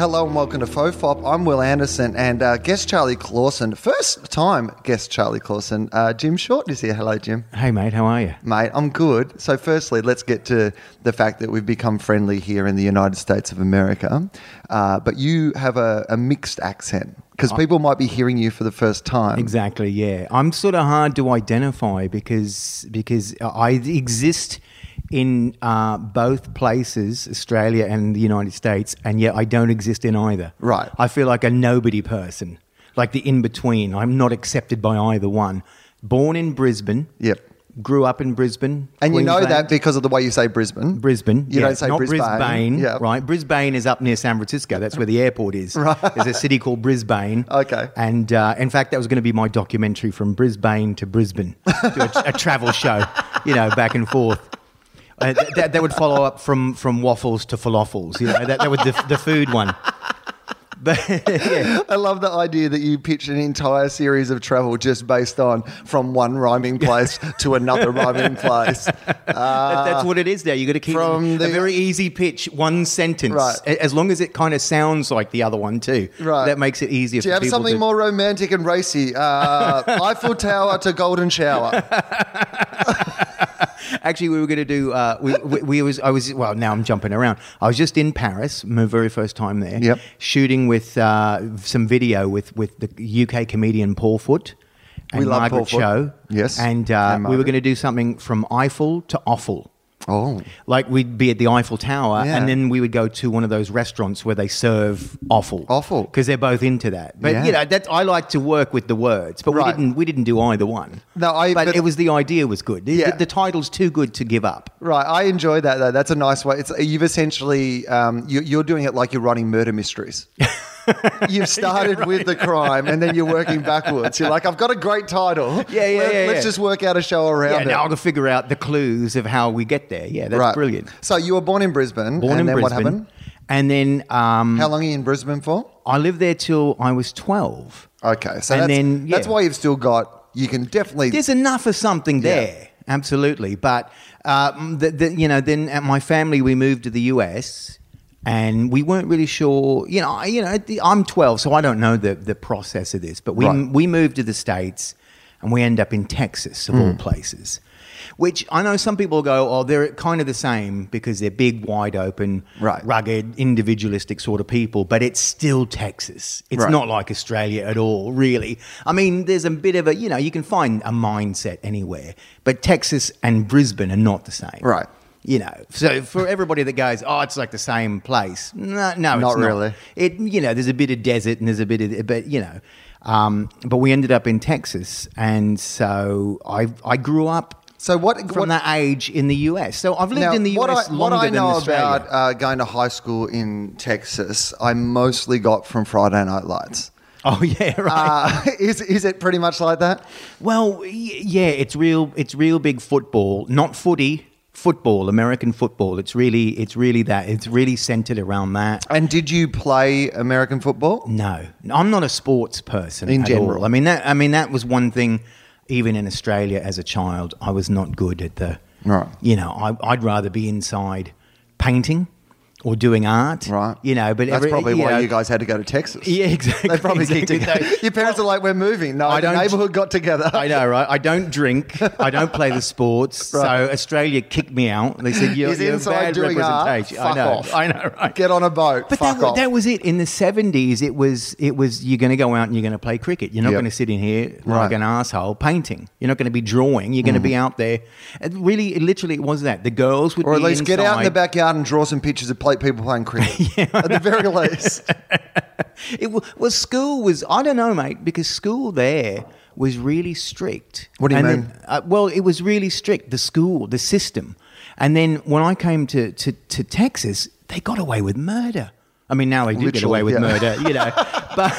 Hello and welcome to Fofop. I'm Wil Anderson and uh, guest Charlie Clausen. First time guest Charlie Clausen. Uh, Jim Short is here. Hello, Jim. Hey, mate, how are you? Mate, I'm good. So, firstly, let's get to the fact that we've become friendly here in the United States of America. Uh, but you have a, a mixed accent because people might be hearing you for the first time. Exactly, yeah. I'm sort of hard to identify because because I exist in uh, both places, Australia and the United States, and yet I don't exist in either. Right. I feel like a nobody person, like the in between. I'm not accepted by either one. Born in Brisbane. Yep. Grew up in Brisbane. And you know that because of the way you say Brisbane. Brisbane. You yeah, don't say not Brisbane. Yeah. right? Brisbane is up near San Francisco. That's where the airport is. Right. There's a city called Brisbane. Okay. And uh, in fact, that was going to be my documentary from Brisbane to Brisbane, do a, a travel show, you know, back and forth. Uh, th- that, that would follow up from, from waffles to falafels. You know, that, that was the, the food one. But yeah, I love the idea that you pitch an entire series of travel just based on from one rhyming place to another rhyming place. that, that's what it is. There, you got to keep From a the- very easy pitch, one sentence, Right. As long as it kind of sounds like the other one too. Right. that makes it easier. Do you have something to- more romantic and racy? Uh, Eiffel Tower to Golden Shower. Actually, we were going to do. Uh, we, we, we was. I was. Well, now I'm jumping around. I was just in Paris, my very first time there. Yep. Shooting with uh, some video with with the UK comedian Paul Foot. And We love Margaret Paul Foot. Yes. And, uh, And we were going to do something from Eiffel to Offal. Oh, Like we'd be at the Eiffel Tower, Yeah. and then we would go to one of those restaurants where they serve offal. Offal. because they're both into that. But Yeah. you know, that I like to work with the words, but Right. we didn't. We didn't do either one. No, I- But, but- it was the idea was good. The, Yeah. the, the title's too good to give up. right. I enjoy that though. That's a nice way. It's you've essentially um, you, you're doing it like you're running murder mysteries. You've started with the crime and then you're working backwards. You're like, I've got a great title. Yeah, yeah, Let, yeah, Let's yeah. just work out a show around Yeah, it. now to figure out the clues of how we get there. Yeah, that's right. brilliant. So you were born in Brisbane. Born and in then Brisbane, what happened? and then um, How long are you in Brisbane for? I lived there till I was twelve. Okay, so And that's, then, that's why you've still got. You can definitely. There's enough of something Yeah. there, absolutely. But uh, the, the, you know, then at my family we moved to the US, and we weren't really sure. You know, you know, I'm 12, so I don't know the the process of this. But we Right. we moved to the states, and we end up in Texas of Hmm. all places. Which I know some people go, oh, they're kind of the same because they're big, wide open, Right. rugged, individualistic sort of people, but it's still Texas. It's Right. not like Australia at all, really. I mean, there's a bit of a, you know, you can find a mindset anywhere, but Texas and Brisbane are not the same. Right. You know, so for everybody that goes, oh, it's like the same place. No, no, it's Not not really. It, you know, there's a bit of desert and there's a bit of, but you know, um, but we ended up in Texas, and so I I grew up so what? from what that age in the US. So I've lived now, in the US I, longer what I know than about uh, going to high school in Texas, I mostly got from Friday Night Lights. oh yeah, right. Uh, is is it pretty much like that? Well, y- yeah, it's real. It's real big football, not footy. Football, American football. It's really, it's really that. It's really centered around that. And did you play American football? No, I'm not a sports person In at general. all. I mean, that. I mean, that was one thing. Even in Australia, as a child, I was not good at the. Right. You know, I, I'd rather be inside painting or doing art. Right. You know, but That's every- probably why know- you guys had to go to Texas. Yeah, exactly. They probably kicked exactly. it. Your parents are like, "We're moving." No, I the don't- neighborhood got together. I know, right? I don't drink. I don't play the sports. Right. So Australia kicked me out. They said you're, He's you're inside bad doing art. representation. Fuck I know. off. I know, right? Get on a boat. But Fuck that, off. that was it. In the seventies, it was it was you're going to go out and you're going to play cricket. You're not Yep. going to sit in here like Right. Mm-hmm. an asshole painting. You're not going to be drawing. You're going to be out there. It really, it literally, it was that. The girls would or at least get out in the backyard and draw some pictures of play, people playing cricket. At the very least. It wa- well, school was I don't know, mate, because school there was really strict. What do you And mean? then, uh, well, it was really strict. The school, the system, and then when I came to to, to Texas, they got away with murder. I mean, now they do get away with yeah. murder, you know. But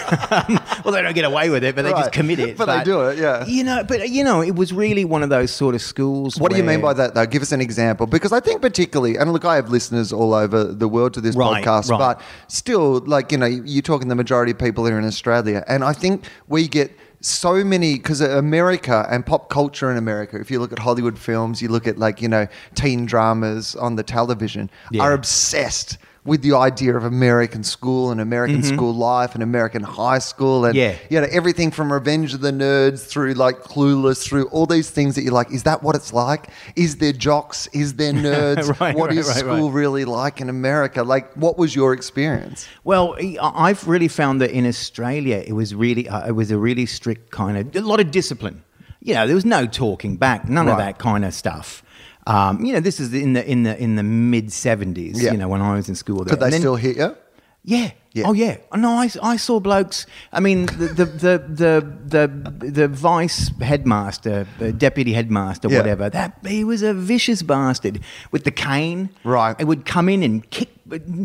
um, well, they don't get away with it, but they Right. just commit it. But they do it, yeah. You know, but you know, it was really one of those sort of schools. What do you mean by that, though? Give us an example. Because I think, particularly, and look, I have listeners all over the world to this Right, podcast, right. but still, like, you know, you're talking the majority of people here in Australia. And I think we get so many, because America and pop culture in America, if you look at Hollywood films, you look at, like, you know, teen dramas on the television, Yeah. are obsessed. With the idea of American school and American school life and American high school and Mm-hmm. Yeah. you know everything from Revenge of the Nerds through like Clueless through all these things that you're like, is that what it's like? Is there jocks? Is there nerds? Right, What right, is right, school really like in America? Like, what was your experience? Well, I- I've really found that in Australia, it was really uh, it was a really strict kind of a lot of discipline. You know, there was no talking back, none of that kind of stuff. Um, you know, this is in the in the in the mid seventies. Yeah. You know, when I was in school. There. Could they then- still hit you? Yeah. Yeah. Oh yeah. No, I, I saw blokes. I mean, the the the the the, the vice headmaster, the deputy headmaster, Yeah. whatever. That he was a vicious bastard with the cane. Right. It would come in and kick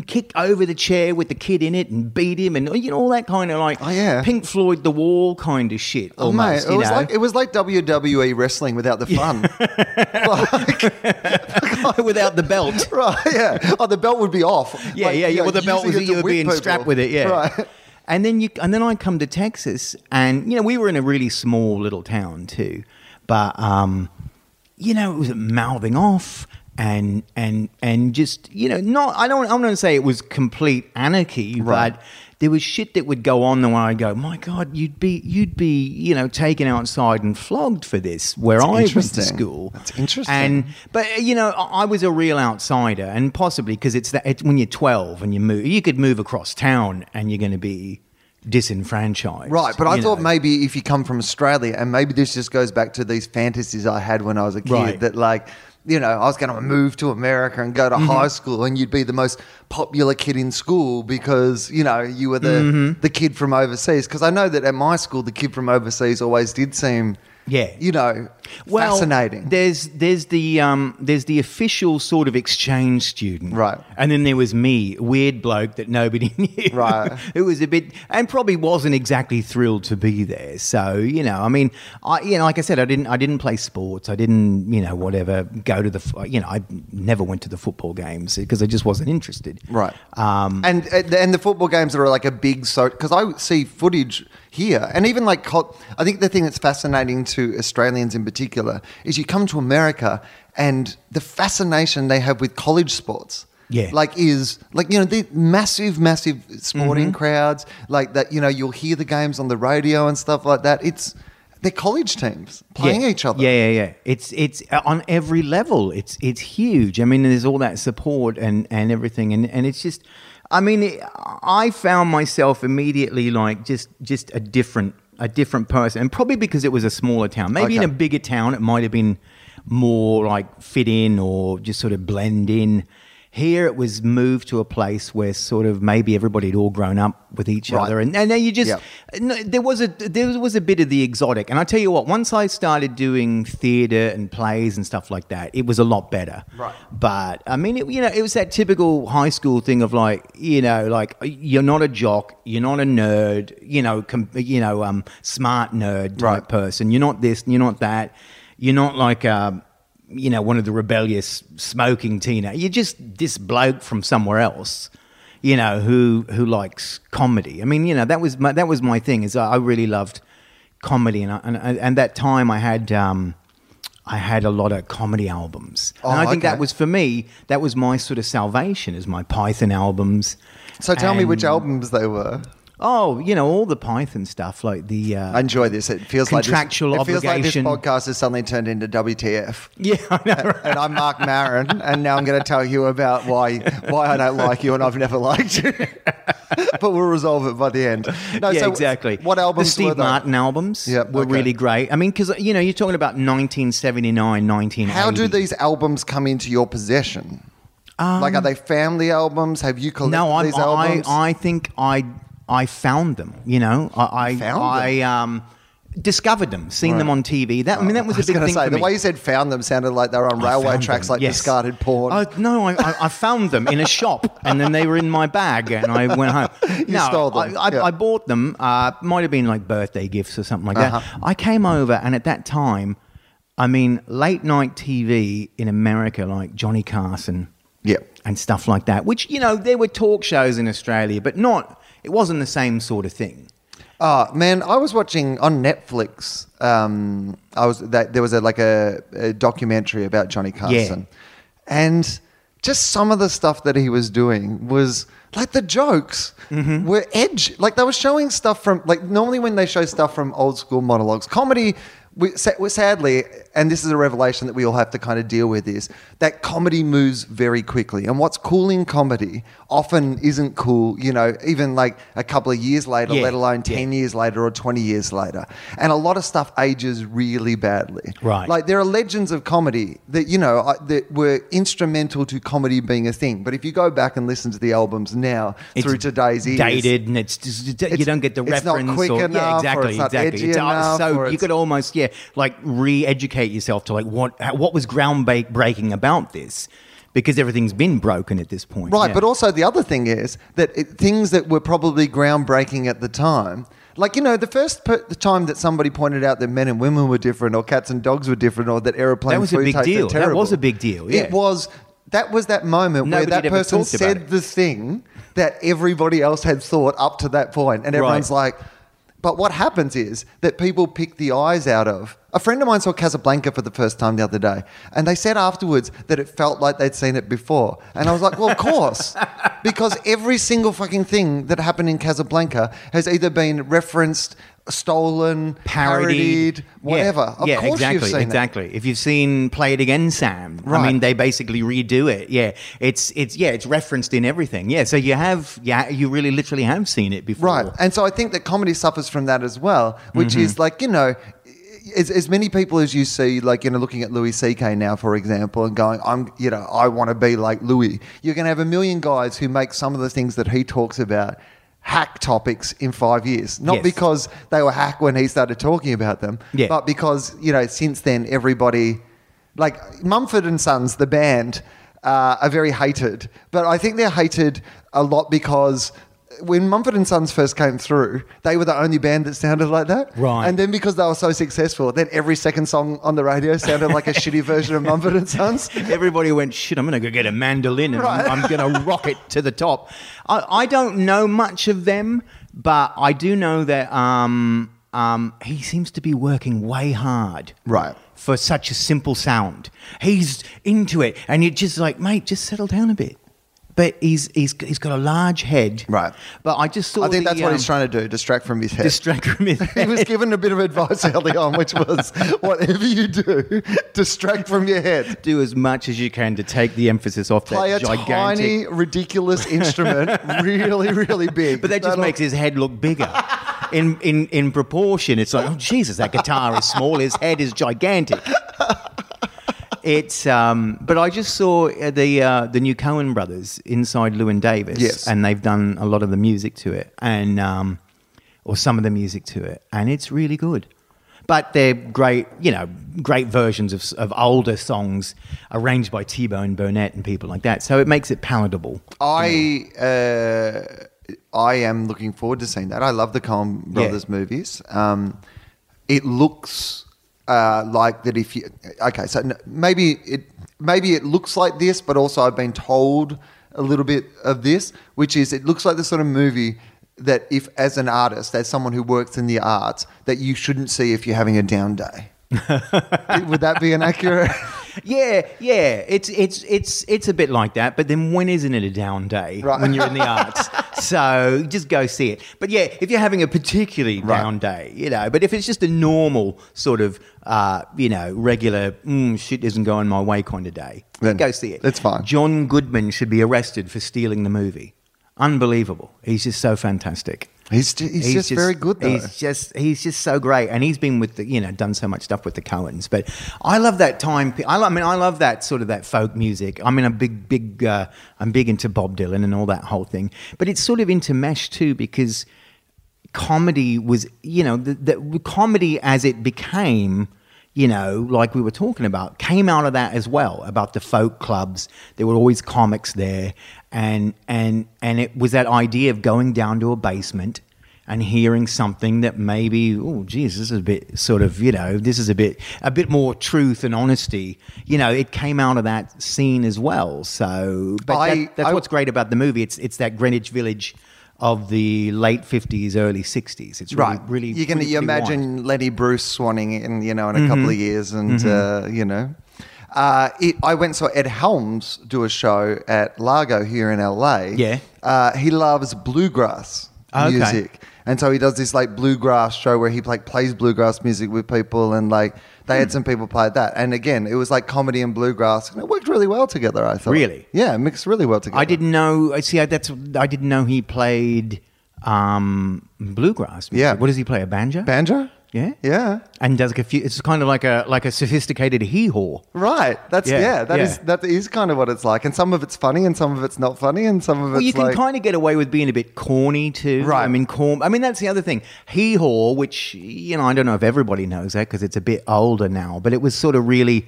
kick over the chair with the kid in it and beat him and you know all that kind of like Oh, yeah. Pink Floyd the Wall kind of shit. Oh, Almost, mate, it was know? like it was like WWE wrestling without the fun. like, without the belt. right? Yeah. Oh, the belt would be off. Yeah, Like, yeah, yeah. know, Well, the belt was using you to were being whip strapped with it, yeah. Right. And then you, and then I come to Texas, and you know we were in a really small little town too, but um, you know it was mouthing off and and and just you know not I don't I'm not say it was complete anarchy, Right. but there was shit that would go on the way I go, my God, you'd be you'd be you know taken outside and flogged for this where I went to school. That's interesting. And but you know, I I was a real outsider, and possibly because it's that it's when you're 12 and you move, you could move across town and you're going to be disenfranchised. Right, but I thought know. maybe if you come from Australia, and maybe this just goes back to these fantasies I had when I was a kid, Right. that like, you know, I was going to move to America and go to Mm-hmm. high school, and you'd be the most popular kid in school because you know you were the Mm-hmm. the kid from overseas. Because I know that at my school, the kid from overseas always did seem, Yeah. you know, well, fascinating. There's there's the um, there's the official sort of exchange student, Right. And then there was me, weird bloke that nobody knew, Right. it was a bit, and probably wasn't exactly thrilled to be there. So you know, I mean, I you know, like I said, I didn't I didn't play sports. I didn't you know whatever go to the you know I never went to the football games because I just wasn't interested. Right. Um, and and the football games that are like a big so because I see footage here, and even like I think the thing that's fascinating to Australians in particular is you come to America and the fascination they have with college sports. Yeah. like is like you know the massive, massive sporting Mm-hmm. crowds like that. You know you'll hear the games on the radio and stuff like that. It's they're college teams playing yeah. each other. Yeah, yeah, yeah. It's it's uh, on every level. It's it's huge. I mean, there's all that support and and everything, and and it's just. I mean, it, I found myself immediately like just just a different a different person, and probably because it was a smaller town. Maybe in a bigger town, it might have been more like fit in or just sort of blend in. Here it was moved to a place where sort of maybe everybody had all grown up with each Right. other, and, and then you just Yep. no, there was a there was a bit of the exotic, and I tell you what, once I started doing theatre and plays and stuff like that, it was a lot better. Right. But I mean, it, you know, it was that typical high school thing of like, you know, like you're not a jock, you're not a nerd, you know, com, you know, um, smart nerd type Right. person. You're not this, you're not that. You're not like um, you know, one of the rebellious smoking teenagers. You're just this bloke from somewhere else you know, who who likes comedy. I mean, you know, that was my, that was my thing. Is I really loved comedy, and I, and and that time I had um, I had a lot of comedy albums, Oh, and I think okay. that was for me. That was my sort of salvation, is my Python albums. So tell me which albums they were. Oh, you know all the Python stuff, like the. Uh, I enjoy this. It feels Contractual like this, it feels like this podcast has suddenly turned into WTF. yeah, I know. Right? And I'm Marc Maron, and now I'm going to tell you about why why I don't like you and I've never liked you. but we'll resolve it by the end. No, yeah, so exactly. What albums The Steve? Martin albums Yep, were okay. really great. I mean, because you know, you're talking about 1979, 1980. How do these albums come into your possession? like, are they family albums? Have you collected Um, No, I'm, these I. I think I I found them. You know, I I, found I um, discovered them, seen them on TV. That I mean, that was, was a big thing say for the me. way you said "found them" sounded like they were on I railway tracks, them, like yes. discarded porn. Oh, no, I, I, I found them in a shop, and then they were in my bag, and I went home. You no, stole them, I, I, yeah. I bought them. Uh, might have been like birthday gifts or something like that. Uh-huh. I came over, and at that time, I mean, late night TV in America, like Johnny Carson, yeah. and stuff like that. Which you know, there were talk shows in Australia, but not. It wasn't the same sort of thing. Oh man, I was watching on Netflix. Um, I was that there was a like a, a documentary about Johnny Carson, and just some of the stuff that he was doing was like the jokes Mm-hmm. were edge. Like they were showing stuff from like normally when they show stuff from old school monologues, comedy. We, sadly, and this is a revelation that we all have to kind of deal with, is that comedy moves very quickly. And what's cool in comedy often isn't cool, you know, even like a couple of years later, Yeah, let alone yeah. 10 years later or 20 years later. And a lot of stuff ages really badly. Right. Like there are legends of comedy that, you know, that were instrumental to comedy being a thing. But if you go back and listen to the albums now It's through today's ears, dated, and it's, just, you It's- don't get the it's not reference. quick or, enough, yeah, or exactly, it's not exactly. edgy It's, uh, enough, so or you could almost, yeah, like re-educate yourself to like what what was groundbreaking about this, because everything's been broken at this point. Right, yeah. but also the other thing is that it, things that were probably groundbreaking at the time, like you know, the first per, the time that somebody pointed out that men and women were different, or cats and dogs were different, or that aeroplane That was a big deal. That was a big deal, yeah. It was. That was that moment Nobody where that person said the thing that everybody else had thought up to that point, and everyone's Right. like. But what happens is that people pick the eyes out of. A friend of mine saw Casablanca for the first time the other day, and they said afterwards that it felt like they'd seen it before. And I was like, well, of course, because every single fucking thing that happened in Casablanca has either been referenced, stolen, parodied, parodied, whatever. Yeah, Of yeah, course exactly, you've seen exactly. If you've seen "Play It Again, Sam," I mean, they basically redo it. Yeah, it's it's yeah, it's referenced in everything. Yeah, so you have yeah, you really literally have seen it before. Right. And so I think that comedy suffers from that as well, which Mm-hmm. is like, you know, as, as many people as you see, like, you know, looking at Louis C.K. now, for example, and going, I'm, you know, I want to be like Louis, you're going to have a million guys who make some of the things that he talks about hack topics in five years. Not Yes. because they were hack when he started talking about them, Yeah. but because, you know, since then, everybody, like Mumford and Sons, the band, uh, are very hated. But I think they're hated a lot because when Mumford and Sons first came through, they were the only band that sounded like that. Right. And then because they were so successful, then every second song on the radio sounded like a shitty version of Mumford and Sons. Everybody went, shit, I'm going to go get a mandolin and Right. I'm, I'm going to rock it to the top. I, I don't know much of them, but I do know that um, um, he seems to be working way hard. Right. For such a simple sound. He's into it. And you're just like, mate, just settle down a bit. But he's, he's, he's got a large head. Right. But I just saw I think the, that's what um, he's trying to do, distract from his head. distract from his he was given a bit of advice early on, which was whatever you do, distract from your head. do as much as you can to take the emphasis off Play a that gigantic tiny, ridiculous instrument really, really big. But that just That'll- makes his head look bigger. In, in, in proportion, it's like, oh, Jesus, that guitar is small, his head is gigantic. It's, um, but I just saw uh, the uh, the new Coen brothers inside Llewyn Davis, Yes. and they've done a lot of the music to it, and um, or some of the music to it, and it's really good. But they're great, you know, great versions of, of older songs arranged by T-Bone Burnett and people like that. So it makes it palatable. I uh, I am looking forward to seeing that. I love the Coen Brothers movies. Um, it looks uh, like that if you okay, so maybe it maybe it looks like this, but also I've been told a little bit of this, which is it looks like the sort of movie that if as an artist, as someone who works in the arts, that you shouldn't see if you're having a down day. Would that be inaccurate? Yeah, yeah, it's it's it's it's a bit like that. But then when isn't it a down day Right. when you're in the arts? so just go see it. But yeah, if you're having a particularly Right. down day, you know. But if it's just a normal sort of, uh, you know, regular mm, shit isn't going my way kind of day, Then go see it. That's fine. John Goodman should be arrested for stealing the movie. Unbelievable. He's just so fantastic. He's ju- he's just very good, though. He's just he's just so great, and he's been with the you know done so much stuff with the Coens. But I love that time. I, love, I mean, I love that sort of that folk music. I mean, I'm big big. Uh, I'm big into Bob Dylan and all that whole thing. But it's sort of intermeshed too because comedy was you know the, the comedy as it became you know like we were talking about came out of that as well about the folk clubs. There were always comics there. And and and it was that idea of going down to a basement and hearing something that maybe oh geez this is a bit sort of you know this is a bit a bit more truth and honesty. You know it came out of that scene as well. So but I- that, that's I- what's great about the movie. It's it's that greenwich village of the late 50s early 60s it's really right. really you can pretty- you imagine Lenny Bruce swanning in you know in a Mm-hmm. couple of years, and uh, you know. Uh, it, I went saw Ed Helms do a show at Largo here in LA. Yeah. uh, he loves bluegrass Okay. music, and so he does this like bluegrass show where he like plays bluegrass music with people, and like they Hmm. had some people play that, and again it was like comedy and bluegrass, and it worked really well together. I thought, Really? yeah, it mixed really well together. i didn't know I see I- that's i didn't know he played um bluegrass music. Yeah. what does he play a banjo banjo. Yeah Yeah. and does like a few it's kind of like a like a sophisticated hee-haw Right. That's Yeah, yeah. That yeah. is that is kind of what it's like, and some of it's funny, and some of it's not funny, and some of it's Well, you can like kind of get away with being a bit corny too. Right. I mean, corn. I mean, that's the other thing. Hee haw, which you know, I don't know if everybody knows that because it's a bit older now, but it was sort of really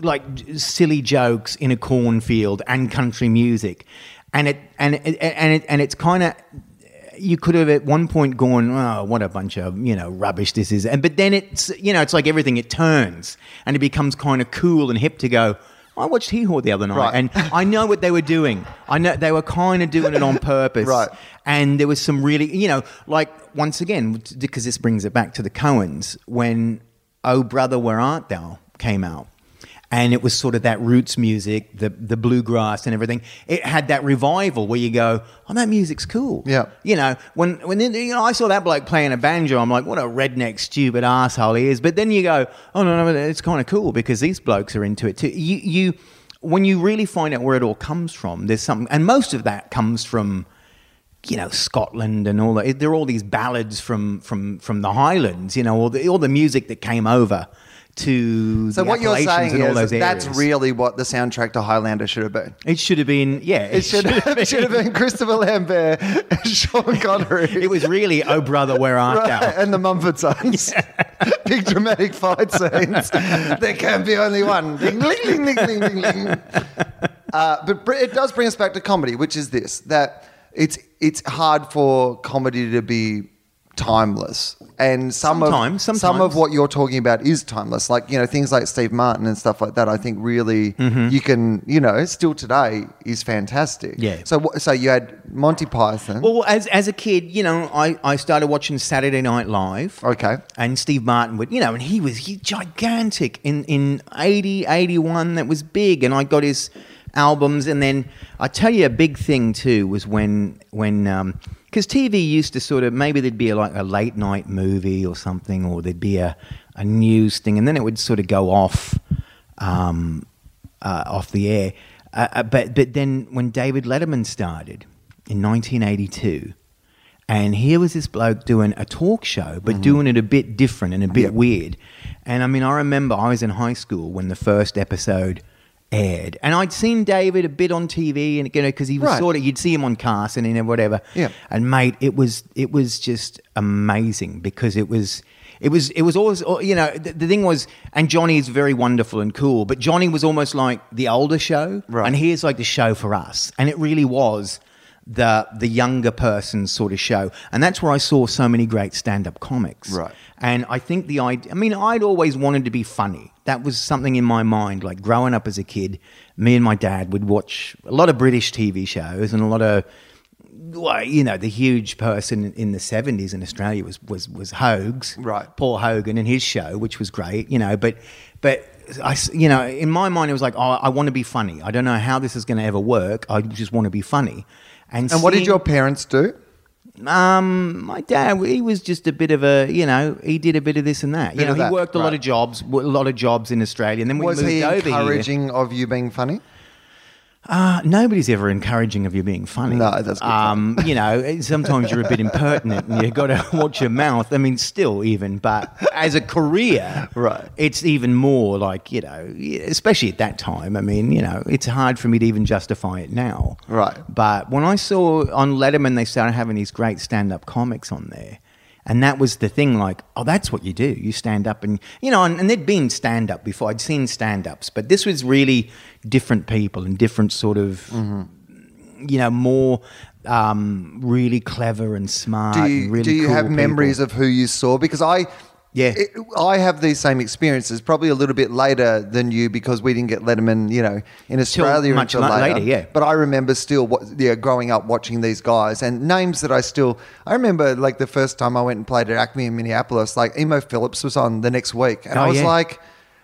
like silly jokes in a cornfield and country music, and it and it, and it, and it's kind of. You could have at one point gone, oh, what a bunch of you know rubbish this is, and but then it's you know it's like everything it turns and it becomes kind of cool and hip to go. I watched Hee Haw the other night, Right. and I know what they were doing. I know they were kind of doing it on purpose. Right. And there was some really, you know, like once again, because this brings it back to the Coens, when Oh Brother, Where Art Thou came out. And it was sort of that roots music, the, the bluegrass and everything. It had that revival where you go, oh, that music's cool. Yeah. You know, when when you know, I saw that bloke playing a banjo, I'm like, what a redneck, stupid asshole he is. But then you go, oh no, no, it's kind of cool because these blokes are into it too. You you when you really find out where it all comes from, there's something, and most of that comes from you know Scotland and all that. There are all these ballads from from from the Highlands, you know, all the all the music that came over to So what you're saying is that's really what the soundtrack to Highlander should have been. It should have been, yeah. It should have, should have been Christopher Lambert, and Sean Connery. It was really, oh brother, where art Right, thou? and the Mumford Sons. Big dramatic fight scenes. there can be only one. Ding, ling, ling, ling, ling, ling. Uh, but it does bring us back to comedy, which is this: that it's it's hard for comedy to be timeless, and some Sometimes, of some of what you're talking about is timeless. Like you know things like Steve Martin and stuff like that. I think really you can you know still today is fantastic. Mm-hmm. Yeah. So so you had Monty Python. Well, as, as a kid, you know, I, I started watching Saturday Night Live. Okay. And Steve Martin would, you know, and he was he, gigantic in, in 80, 81. That was big. And I got his albums. And then I tell you a big thing too was when, when, um, because TV used to sort of maybe there'd be a, like a late night movie or something, or there'd be a, a news thing, and then it would sort of go off, um, uh, off the air. Uh, uh, but but then when David Letterman started in 1982, and here was this bloke doing a talk show, but doing it a bit different and a bit Yep. weird. And I mean, I remember I was in high school when the first episode aired, and I'd seen David a bit on TV, and you know, because he was Right. sort of you'd see him on Carson and whatever. Yeah. And mate, it was it was just amazing because it was. It was. It was always. Oh, you know, the, the thing was, and Johnny is very wonderful and cool, but Johnny was almost like the older show, Right. and here's like the show for us, and it really was the the younger person sort of show, and that's where I saw so many great stand up comics. Right. And I think the idea. I mean, I'd always wanted to be funny. That was something in my mind. Like growing up as a kid, me and my dad would watch a lot of British TV shows and a lot of well, you know, the huge person in the seventies in Australia was was was Hogs, Right. Paul Hogan and his show, which was great, you know. But but I, you know, in my mind, it was like, oh, I want to be funny. I don't know how this is going to ever work. I just want to be funny. And And what did your parents do? um, my dad, he was just a bit of a, you know, he did a bit of this and that. Bit you know, he that, worked a lot of jobs, a lot of jobs in Australia, and then we Was moved he over here. encouraging of you being funny? Uh, nobody's ever encouraging of you being funny. No, that's good Um, you know, sometimes you're a bit impertinent and you've got to watch your mouth. I mean, still even, but as a career, Right. It's even more like you know, especially at that time. I mean, you know, it's hard for me to even justify it now. Right. But when I saw on Letterman, they started having these great stand-up comics on there. And that was the thing, like, oh, that's what you do. You stand up and, you know, and, and there'd been stand up before. I'd seen stand ups, but this was really different people and different sort of, Mm-hmm. you know, more um, really clever and smart. Do and you, really do you cool have people. memories of who you saw? Because I, Yeah. it- I have these same experiences, probably a little bit later than you because we didn't get Letterman, you know, in Australia much until la- later. later, yeah. But I remember still, what, yeah, growing up watching these guys and names that I still. I remember like the first time I went and played at Acme in Minneapolis, like Emo Philips was on the next week, and Oh, I was yeah. like,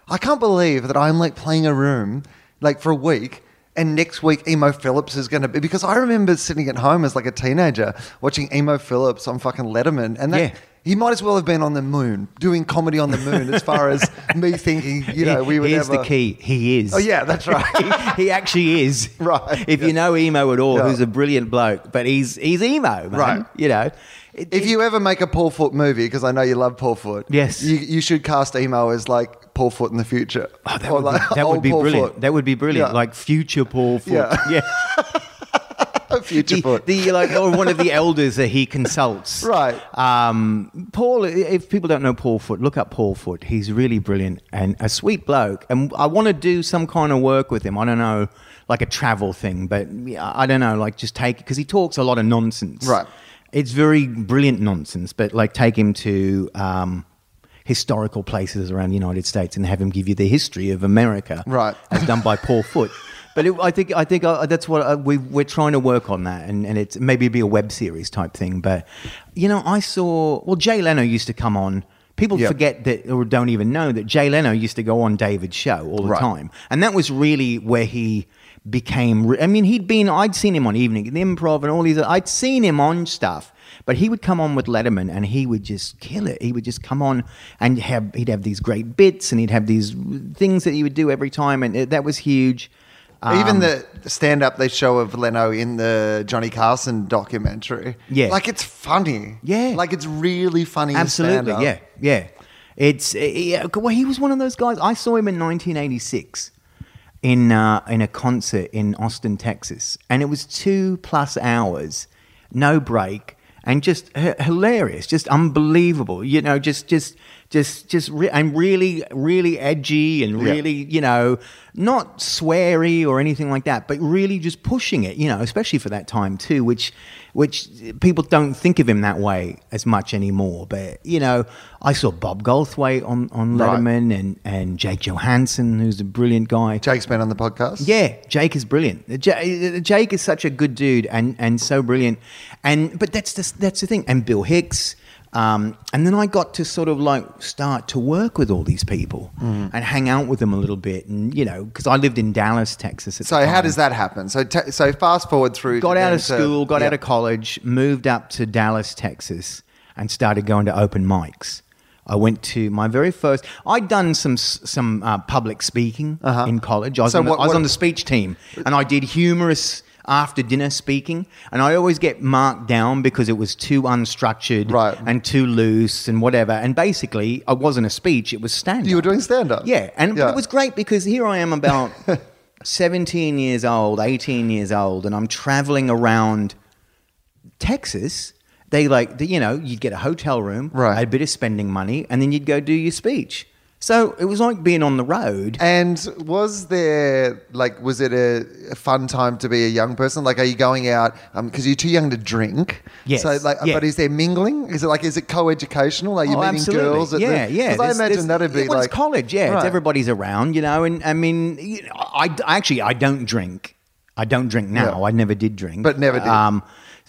I can't believe that I'm like playing a room like for a week. And next week, Emo Philips is going to be because I remember sitting at home as like a teenager watching Emo Philips on fucking Letterman, and that, Yeah. He might as well have been on the moon doing comedy on the moon. As far as me thinking, you know, we would Here's ever. the key. He is. Oh yeah, that's right. he, he actually is. Right, If yeah. you know emo at all, Yeah. who's a brilliant bloke, but he's he's emo, man. Right. You know. It- if you ever make a Paul Foot movie, because I know you love Paul Foot, Yes. you, you should cast emo as like Paul Foot in the future. Oh, that would, like be, that would be brilliant. Foot. That would be brilliant. Yeah. Like future Paul Foot. Yeah. yeah. future the, Foot. the like or one of the elders that he consults. Right. Um, Paul. If people don't know Paul Foot, look up Paul Foot. He's really brilliant and a sweet bloke. And I want to do some kind of work with him. I don't know, like a travel thing, but I don't know, like just take because he talks a lot of nonsense. Right. It's very brilliant nonsense, but like take him to. Um, Historical places around the United States and have him give you the history of America, Right. as done by Paul Foot. But it, I think I think uh, that's what uh, we we're trying to work on that, and, and it's maybe be a web series type thing. But you know, I saw well, Jay Leno used to come on. People Yep. forget that or don't even know that Jay Leno used to go on David's show all the Right. time, and that was really where he became. re- I mean, he'd been I'd seen him on Evening the Improv and all these. I'd seen him on stuff. But he would come on with Letterman and he would just kill it. He would just come on and have he'd have these great bits and he'd have these things that he would do every time, and it, that was huge. Even Um, the stand up they show of Leno in the Johnny Carson documentary. Yeah. Like it's funny. Yeah. Like it's really funny. Absolutely, stand-up. yeah, yeah. It's uh, yeah, well, he was one of those guys. I saw him in 1986 in uh, in a concert in Austin, Texas, and it was two plus hours, no break, and just h- hilarious, just unbelievable. You know, just just just just re- and really really edgy and Yeah. really you know not sweary or anything like that, but really just pushing it. You know, especially for that time too, which which people don't think of him that way as much anymore. But you know, I saw Bob Goldthwait on on Right. Letterman and and Jake Johannsen, who's a brilliant guy. Jake's been on the podcast. Yeah, Jake is brilliant. Ja- Jake is such a good dude and, and so brilliant. And but that's the, that's the thing. And Bill Hicks. Um, and then I got to sort of like start to work with all these people Mm. and hang out with them a little bit. And you know, because I lived in Dallas, Texas. At So how does that happen? So t- so fast forward through. got out of to- school, got yeah. out of college, moved up to Dallas, Texas, and started going to open mics. I went to my very first. I'd done some some uh, public speaking Uh-huh. in college. I was, So on the, what- I was on the speech team, and I did humorous after dinner speaking. And I always get marked down because it was too unstructured Right. and too loose and whatever. And basically, it wasn't a speech; it was stand. Up. You were doing stand up. Yeah, and Yeah. it was great because here I am about 17 years old, 18 years old, and I'm traveling around Texas. They like, you know, you'd get a hotel room, Right. a bit of spending money, and then you'd go do your speech. So it was like being on the road. And was there like was it a, a fun time to be a young person? Like, are you going out because you're too young to drink? Yes, So like, yeah. but is there mingling? Is it like is it co-educational? Are you Oh, meeting absolutely. girls? At yeah, the, yeah. 'cause I imagine there's- that'd be well, like it's college. Yeah, Right. it's everybody's around, you know. And I mean, I, I actually I don't drink. I don't drink now. Yeah. I never did drink, But never did. Um,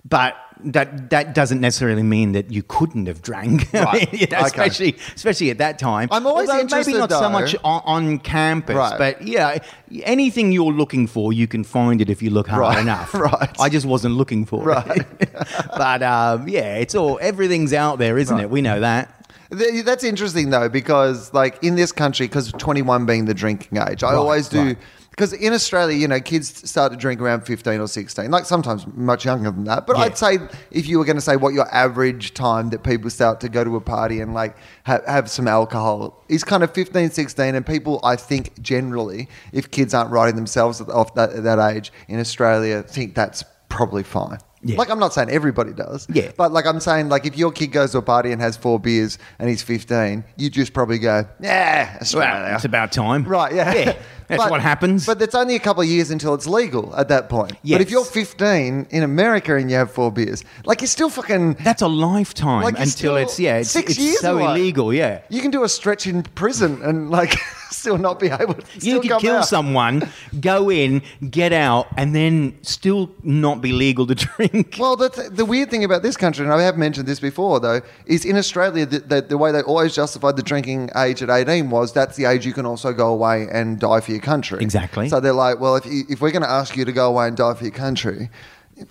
but that that doesn't necessarily mean that you couldn't have drank, Right. you know, Okay. especially especially at that time. I'm always Although interested, maybe not so much on, on campus, Right. but yeah, anything you're looking for, you can find it if you look hard Right. enough. Right. I just wasn't looking for Right. it. but um, yeah, it's all everything's out there, isn't it? We know that. That's interesting though, because like in this country, because 21 being the drinking age, I always do. right. Because in Australia, you know, kids start to drink around 15 or 16, like sometimes much younger than that. But Yeah. I'd say if you were going to say what your average time that people start to go to a party and like ha- have some alcohol is kind of 15, 16. And people, I think generally, if kids aren't writing themselves off that, that age in Australia, think that's probably fine. Yeah. Like I'm not saying everybody does, Yeah. but like I'm saying, like if your kid goes to a party and has four beers and he's 15, you just probably go, yeah, Australia. Well, it's about time. Right, yeah. Yeah. That's But- what happens. But it's only a couple of years until it's legal at that point. But if you're 15 in America and you have four beers, like you're still fucking. That's a lifetime Like, until it's yeah, it's, six it's years so away. illegal. Yeah, You can do a stretch in prison and like still not be able to. you could kill out. someone, go in, get out, and then still not be legal to drink. Well, the, the weird thing about this country, and I have mentioned this before, though, is in Australia, the, the, the way they always justified the drinking age at 18 was that's the age you can also go away and die for your country. Exactly. So they're like, well, if, you, if we're going to ask you to go away and die for your country,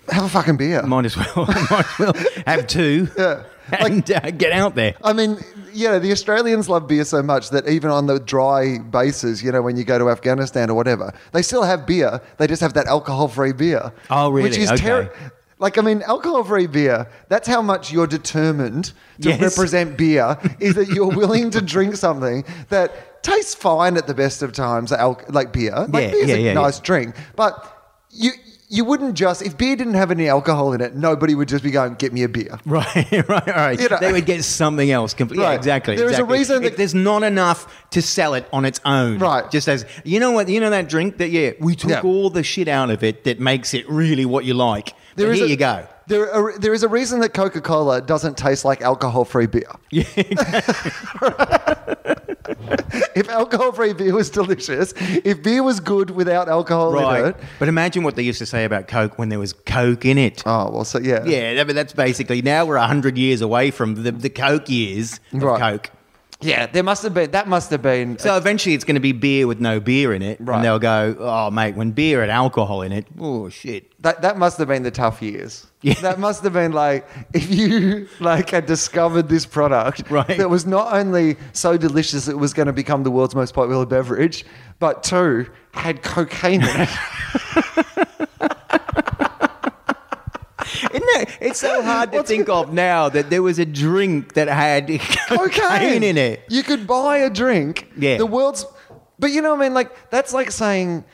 have a fucking beer. Might as well, might as well have two. Yeah. and uh, get out there. I mean, you know, the Australians love beer so much that even on the dry bases, you know, when you go to Afghanistan or whatever, they still have beer. They just have that alcohol-free beer. Oh, really? Which is Okay. terri- Like, I mean, alcohol-free beer, that's how much you're determined to Yes. represent beer, is that you're willing to drink something that tastes fine at the best of times, like beer. Like, Yeah, beer's yeah, a yeah, nice yeah. drink. But you... You wouldn't just if beer didn't have any alcohol in it, nobody would just be going, "Get me a beer." Right, right, right. You know- they would get something else. Completely. Yeah, Right. exactly. There is a exactly. reason If that- there's not enough to sell it on its own. Right. Just as you know what you know that drink that yeah we took Yeah. all the shit out of it that makes it really what you like. There is here a- you go. There, are, there is a reason that Coca Cola doesn't taste like alcohol free beer. Yeah, If alcohol free beer was delicious, if beer was good without alcohol in it. But imagine what they used to say about Coke when there was Coke in it. Oh, well, so yeah. Yeah, that- but that's basically now we're hundred years away from the, the Coke years of Right. Coke. Yeah, there must have been, that must have been. So eventually, it's going to be beer with no beer in it, Right. and they'll go, "Oh, mate, when beer had alcohol in it, oh shit." that, that must have been the tough years. Yeah. That must have been like if you like had discovered this product Right. that was not only so delicious it was going to become the world's most popular beverage, but two had cocaine in it. Isn't it? It's so hard to think of now that there was a drink that had cocaine, cocaine in it. You could buy a drink. Yeah. The world's, but you know what I mean? Like that's like saying,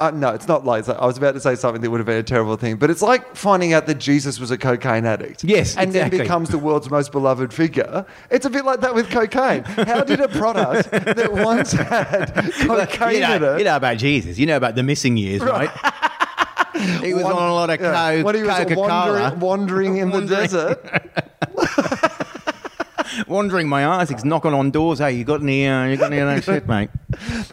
uh, no, it's not like I was about to say something that would have been a terrible thing, but it's like finding out that Jesus was a cocaine addict. Yes, and exactly. then becomes the world's most beloved figure. It's a bit like that with cocaine. How did a product that once had cocaine you, know, in it? you know about Jesus. You know about the missing years, right? He was on a lot of yeah, coke, when he was Coca wandering, wandering in the desert. wandering my ass. He's knocking on doors. Hey, you got any? Uh, you got any of that shit, mate?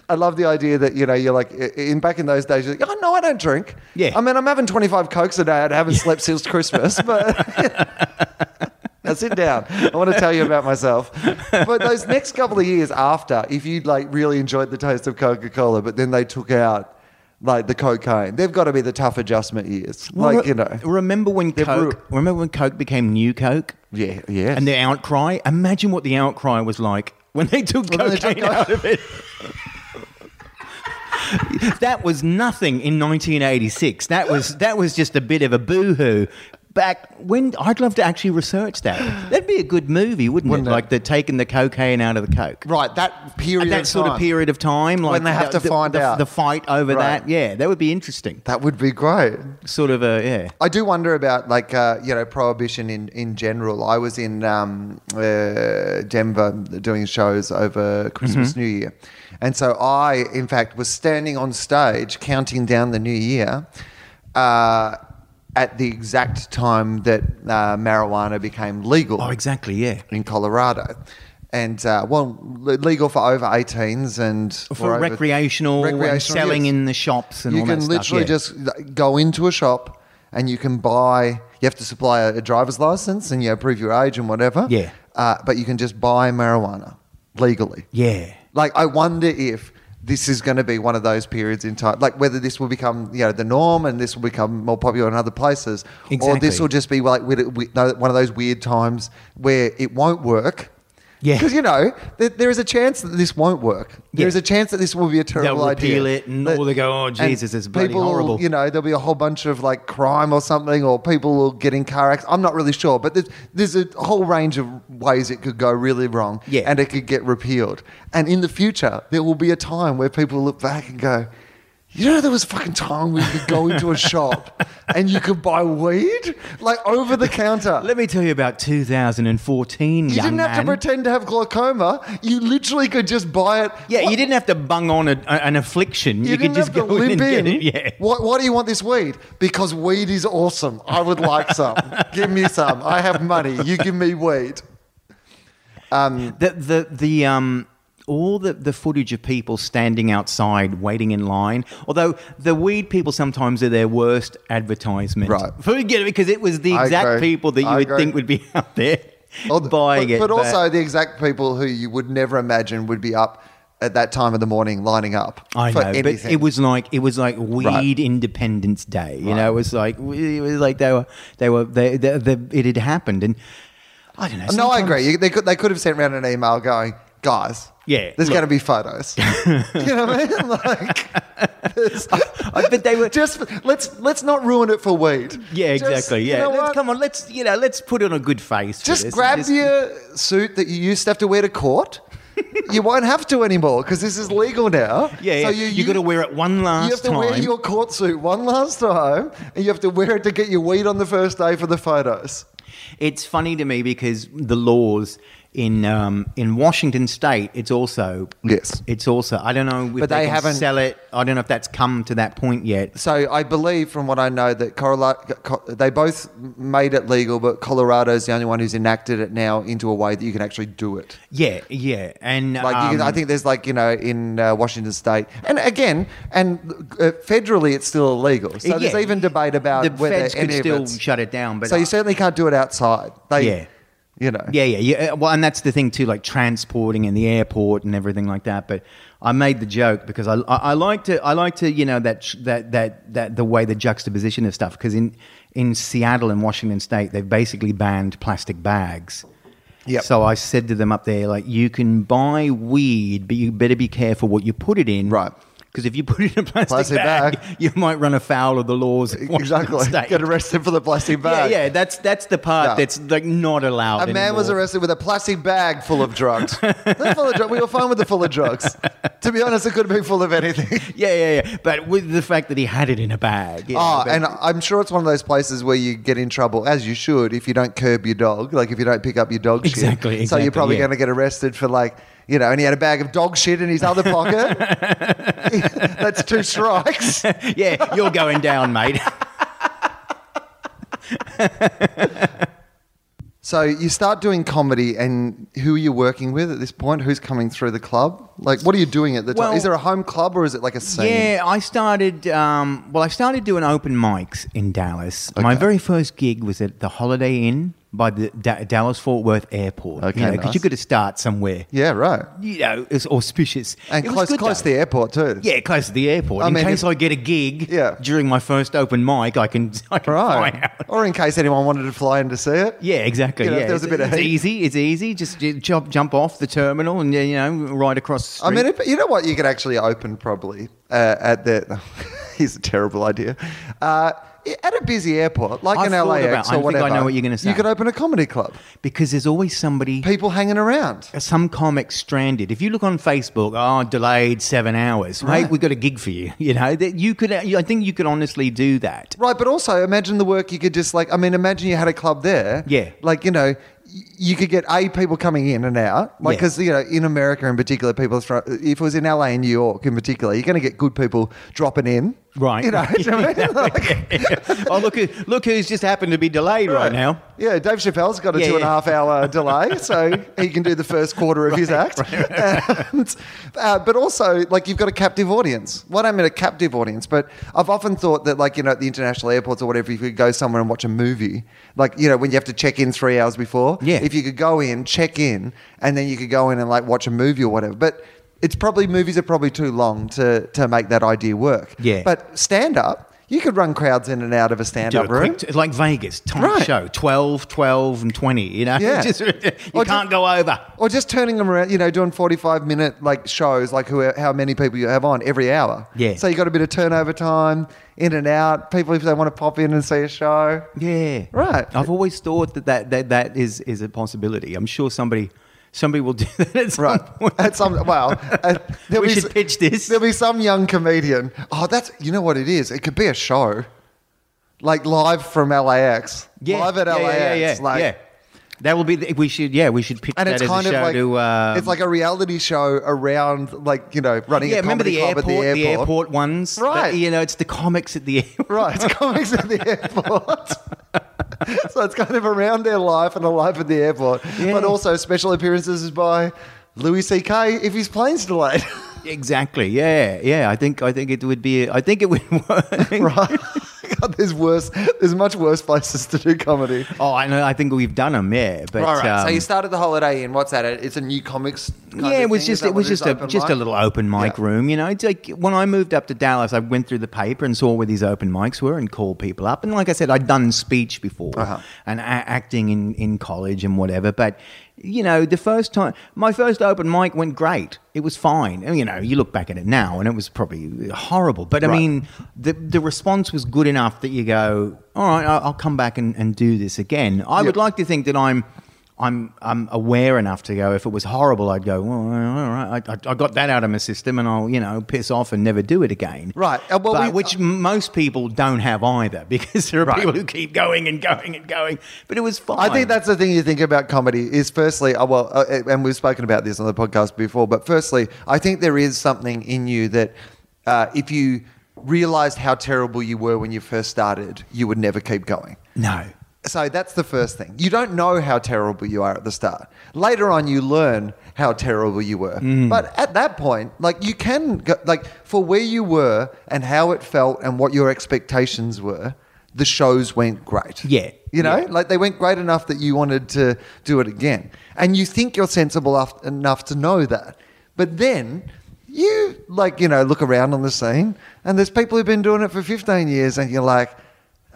I love the idea that you know you're like in back in those days. You're like, oh no, I don't drink. Yeah. I mean, I'm having 25 cokes a day. I haven't slept since Christmas, but. Now sit down. I want to tell you about myself. But those next couple of years after, if you'd like really enjoyed the taste of Coca Cola, but then they took out like the cocaine, they've got to be the tough adjustment years. like you know, Remember when Coke? Remember when Coke became New Coke? yeah, yeah. And the outcry. Imagine what the outcry was like when they took When they cocaine took out of it. that was nothing in 1986. That was that was just a bit of a boohoo. Back when I'd love to actually research that. That'd be a good movie, wouldn't, Wouldn't it? it? Like the taking the cocaine out of the coke. right, that period At that of sort of period of time, like when they have the- to the- find the, out. the fight over Right. that. Yeah, that would be interesting. That would be great. Sort of a yeah. I do wonder about like uh, you know prohibition in, in general. I was in um, uh, Denver doing shows over Christmas New Year, and so I in fact was standing on stage counting down the New Year. Uh, at the exact time that uh, marijuana became legal Oh, exactly. Yeah. in Colorado, and uh, well, legal for over 18s and For recreational, recreational selling use in the shops and you all can literally yeah. just go into a shop and you can buy. You have to supply a, driver's license and you prove your age and whatever. Yeah. Uh, but you can just buy marijuana legally. Yeah. Like, I wonder if this is going to be one of those periods in time, like whether this will become, you know, the norm and this will become more popular in other places, or this will just be like we- we- no, one of those weird times where it won't work. Yeah. because you know there, there is a chance that this won't work. There Yeah. is a chance that this will be a terrible They'll idea. repeal it and That- all they go, "Oh, Jesus, it's bloody people horrible." You know, there'll be a whole bunch of like crime or something, or people will get in car accidents. I'm not really sure, but there's, there's a whole range of ways it could go really wrong, Yeah. and it could get repealed. And in the future, there will be a time where people look back and go. You know, there was a fucking time where you could go into a shop and you could buy weed, like over the counter. Let me tell you about 2014, You didn't have to pretend to have glaucoma. You literally could just buy it. Yeah, What- you didn't have to bung on a, a- an affliction. You, You, could just go in and in. get it. Yeah. Why, why do you want this weed? Because weed is awesome. I would like some. give me some. I have money. You give me weed. Um, The the the um all the, the footage of people standing outside waiting in line. Although the weed people sometimes are their worst advertisement. Right. Forget it because it was the I exact agree. people that you I would agree. think would be out there the- buying but, it. But also the exact people who you would never imagine would be up at that time of the morning lining up I for know, but it was like it was like weed Right. Independence Day. You Right. know, it was like it was like they were they were they, they, they, it had happened, and I don't know. no, I agree. They could, they could have sent around an email going, guys, Yeah, there's look." going to be photos. you know what I mean? Like, there's- I- but they were just let's let's not ruin it for weed. Yeah, Just, exactly. you Yeah, know let's, what? come on. Let's you know, let's put on a good face. for Just this and grab just- your suit that you used to have to wear to court. you won't have to anymore because this is legal now. Yeah, yeah. So you, you, got to wear it one last time. You have to time. wear your court suit one last time, and you have to wear it to get your weed on the first day for the photos. It's funny to me because the laws in um, in Washington State, it's also Yes. it's also I don't know if But they, they haven't- sell it. I don't know if that's come to that point yet. So I believe, from what I know, that Colorado, they both made it legal, but Colorado's the only one who's enacted it now into a way that you can actually do it. Yeah, yeah, and Like you can, um, I think there's like you know in uh, Washington State, and again, and uh, federally it's still illegal. So there's even debate about the whether feds could still it's, shut it down. But so you certainly can't do it outside. They, Yeah. You know, Yeah, yeah, yeah. Uh, well, and that's the thing too, like transporting in the airport and everything like that. But I made the joke because I, I, I like to, I like to, you know, that that that that the way the juxtaposition of stuff. Because in in Seattle and Washington State, they've basically banned plastic bags. Yep. So I said to them up there, like, you can buy weed, but you better be careful what you put it in. Right. Because if you put it in a plastic, Plastic bag, bag. you might run afoul of the laws. exactly. State. Get arrested for the plastic bag. yeah. yeah, That's that's the part No. that's like not allowed. A man was arrested with a plastic bag full of drugs. Full of drugs. We were fine with the full of drugs. To be honest, it could have been full of anything. Yeah, yeah, yeah. But with the fact that he had it in a bag. know, Oh, ah, and I'm sure it's one of those places where you get in trouble, as you should, if you don't curb your dog. Like if you don't pick up your dog shit. Exactly, So you're probably yeah. going to get arrested for like, you know, and he had a bag of dog shit in his other pocket. That's two strikes. yeah, you're going down, mate. So you start doing comedy, and who are you working with at this point? Who's coming through the club? Like, what are you doing at the time? Is there a home club or is it like a scene? yeah, I started. Um, well, I started doing open mics in Dallas. My very first gig was at the Holiday Inn by the da- Dallas Fort Worth Airport. Okay, you know, because nice. you got to start somewhere. Yeah, right. You know, it's auspicious And It close, close to the airport too. Yeah, close to the airport. I in mean, case I get a gig Yeah. during my first open mic, I can, I can Right. fly out. Or in case anyone wanted to fly in to see it. Yeah, exactly. You know, yeah, there a bit of heat. easy. It's easy. Just jump jump off the terminal and you know right across. The I mean, if, you know what? You could actually open probably uh, at the. here's a terrible idea. Uh, at a busy airport, like I've an LAX about- I or think I know what you're gonna say. You could open a comedy club. because there's always somebody, People hanging around. some comic stranded. If you look on Facebook, oh, delayed seven hours. Right. Mate, we got a gig for you. You know that you could. Uh, I think you could honestly do that. Right, but also imagine the work you could just like. I mean, imagine you had a club there. Yeah. Like you know, you could get a people coming in and out. Like Yeah. because you know, in America in particular, people. If it was in LA and New York in particular, you're going to get good people dropping in. Right. You know. do you know what I mean? Like- oh, look! who- Look who's just happened to be delayed right, now. Yeah, Dave Chappelle's got a Yeah, two and a half hour delay, so he can do the first quarter of his act. And, uh, but also, like, you've got a captive audience. Well, I mean a captive audience, but I've often thought that, like, you know, at the international airports or whatever, if you could go somewhere and watch a movie, like, you know, when you have to check in three hours before, Yeah. if you could go in, check in, and then you could go in and, like, watch a movie or whatever. But it's probably, movies are probably too long to, to make that idea work. Yeah. But stand up, you could run crowds in and out of a stand up room. quick, like Vegas, time Right. show, 12, 12, and 20, you know? Yeah. Just, you Or can't just- go over. Or just turning them around, you know, doing 45 minute like shows, like who, how many people you have on every hour. Yeah. So you got a bit of turnover time, in and out. People, if they want to pop in and see a show. Yeah. Right. I've always thought that that, that, that is, is a possibility. I'm sure somebody somebody will do that at some Right. point. At some, well, uh, We should s- pitch this. There'll be some young comedian. Oh, that's, you know what it is? It could be a show. Like live from LAX. Yeah. Live at yeah, LAX. Yeah, yeah, yeah. Like, yeah. That will be. The, we should. Yeah, we should pitch And that it's as kind of show like to. Uh, it's like a reality show around like you know running yeah, a remember the club airport, at the airport. the airport ones, Right. But, you know, it's the comics at the airport. Right, it's comics at the airport. So it's kind of around their life and a life at the airport. Yeah. But also special appearances by Louis C.K. if his plane's delayed. Exactly. Yeah, yeah. I think. I think it would be. I think it would work. right. God, there's worse. There's much worse places to do comedy. Oh, I know. I think we've done them. Yeah, but right, right. so um, you started the Holiday Inn what's that? It's a new comics. Kind yeah, of it was thing? Just it was just a just mic? a little open mic Yeah. room. You know, it's like when I moved up to Dallas, I went through the paper and saw where these open mics were and called people up. And like I said, I'd done speech before Uh-huh. and a- acting in in college and whatever. But you know, the first time my first open mic went great. It was fine. And, you know, you look back at it now, and it was probably horrible. But I Right. mean, the the response was good enough that you go, all right, I'll, I'll come back and, and do this again. I would like to think that I'm. I'm I'm aware enough to go. If it was horrible, I'd go. Well, all right, I, I, got that out of my system, and I'll you know piss off and never do it again. Right. Uh, well, but, we- which m- most people don't have either, because there are Right. people who keep going and going and going. But it was fine. I think that's the thing you think about comedy is firstly, uh, well, uh, and we've spoken about this on the podcast before, but firstly, I think there is something in you that uh, if you realized how terrible you were when you first started, you would never keep going. no. So that's the first thing. You don't know how terrible you are at the start. Later on, you learn how terrible you were. Mm. But at that point, like you can, go, like for where you were and how it felt and what your expectations were, the shows went great. Yeah. You know, Yeah. like they went great enough that you wanted to do it again. And you think you're sensible enough, enough to know that. But then you, like, you know, look around on the scene and there's people who've been doing it for 15 years and you're like,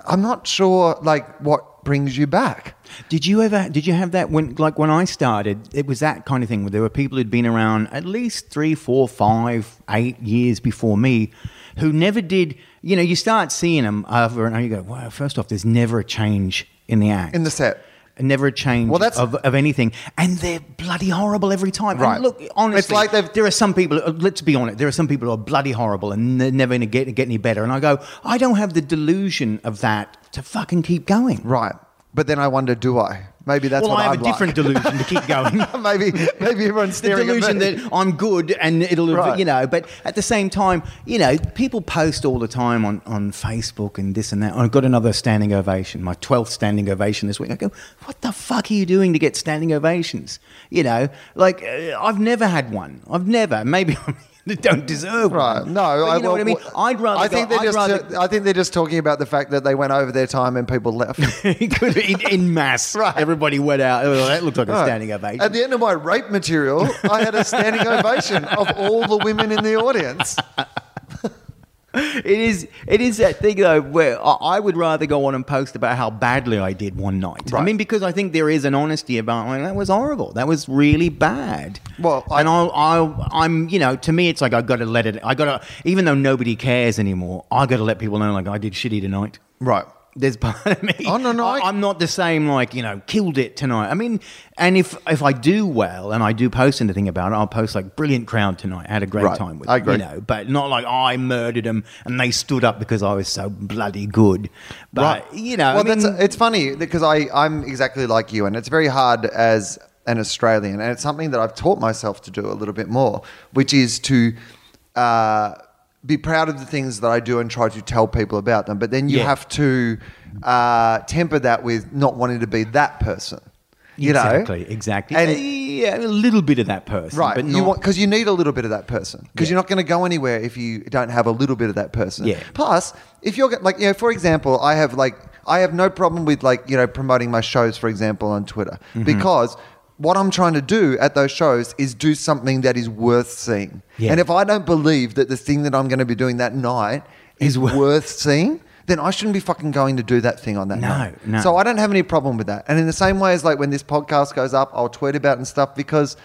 I'm not sure, like, what brings you back. Did you ever? Did you have that when, like, when I started? It was that kind of thing where there were people who'd been around at least three, four, five, eight years before me, who never did. You know, you start seeing them over and over. You go, wow. First off, there's never a change in the act. In the set. Never a change Well, that's- of, of anything. And they're bloody horrible every time. Right. And look, honestly, It's like they've- there are some people, uh, let's be honest, there are some people who are bloody horrible and they're never going to get, get any better. And I go, I don't have the delusion of that to fucking keep going. Right. But then I wonder, do I? Maybe that's well, I have I'd a different like. delusion to keep going. maybe, maybe everyone's the staring delusion at me. that I'm good and it'll, Right. you know, but at the same time, you know, people post all the time on, on Facebook and this and that. I've got another standing ovation, my 12th standing ovation this week. I go, what the fuck are you doing to get standing ovations? You know, like, uh, I've never had one. I've never. Maybe I don't deserve Right. one. No, But you know well, what I mean? I'd rather I think go, they're I'd just. rather, I think they're just talking about the fact that they went over their time and people left. Could- in, in mass. Right. Everybody went out. Oh, that looked like a standing ovation. At the end of my rape material, I had a standing ovation of all the women in the audience. It is. It is that thing though, where I would rather go on and post about how badly I did one night. I mean, because I think there is an honesty about like, that was horrible. That was really bad. Well, I- and I'll, I'll, I'm, you know, to me, it's like I got to let it. I got to, even though nobody cares anymore, I got to let people know like I did shitty tonight. Right. There's part of me. Oh, no, no, I, am not the same. Like you know, killed it tonight. I mean, and if if I do well and I do post anything about it, I'll post like brilliant crowd tonight. I had a great Right. time with. I agree. You know, but not like I murdered them and they stood up because I was so bloody good. But you know, well, I mean, that's it's funny because I I'm exactly like you, and it's very hard as an Australian, and it's something that I've taught myself to do a little bit more, which is to. Uh, be proud of the things that I do and try to tell people about them, but then you Yeah. have to uh, temper that with not wanting to be that person. You exactly, know, exactly. And- yeah, a little bit of that person, Right, But you not, want because you need a little bit of that person because Yeah. you're not going to go anywhere if you don't have a little bit of that person. Yeah. Plus, if you're like you know, for example, I have like I have no problem with like you know promoting my shows, for example, on Twitter Mm-hmm. because what I'm trying to do at those shows is do something that is worth seeing. Yeah. And if I don't believe that the thing that I'm going to be doing that night is Is wor- worth seeing. Then I shouldn't be fucking going to do that thing on that No, night. no. So I don't have any problem with that. And in the same way as like when this podcast goes up, I'll tweet about and stuff because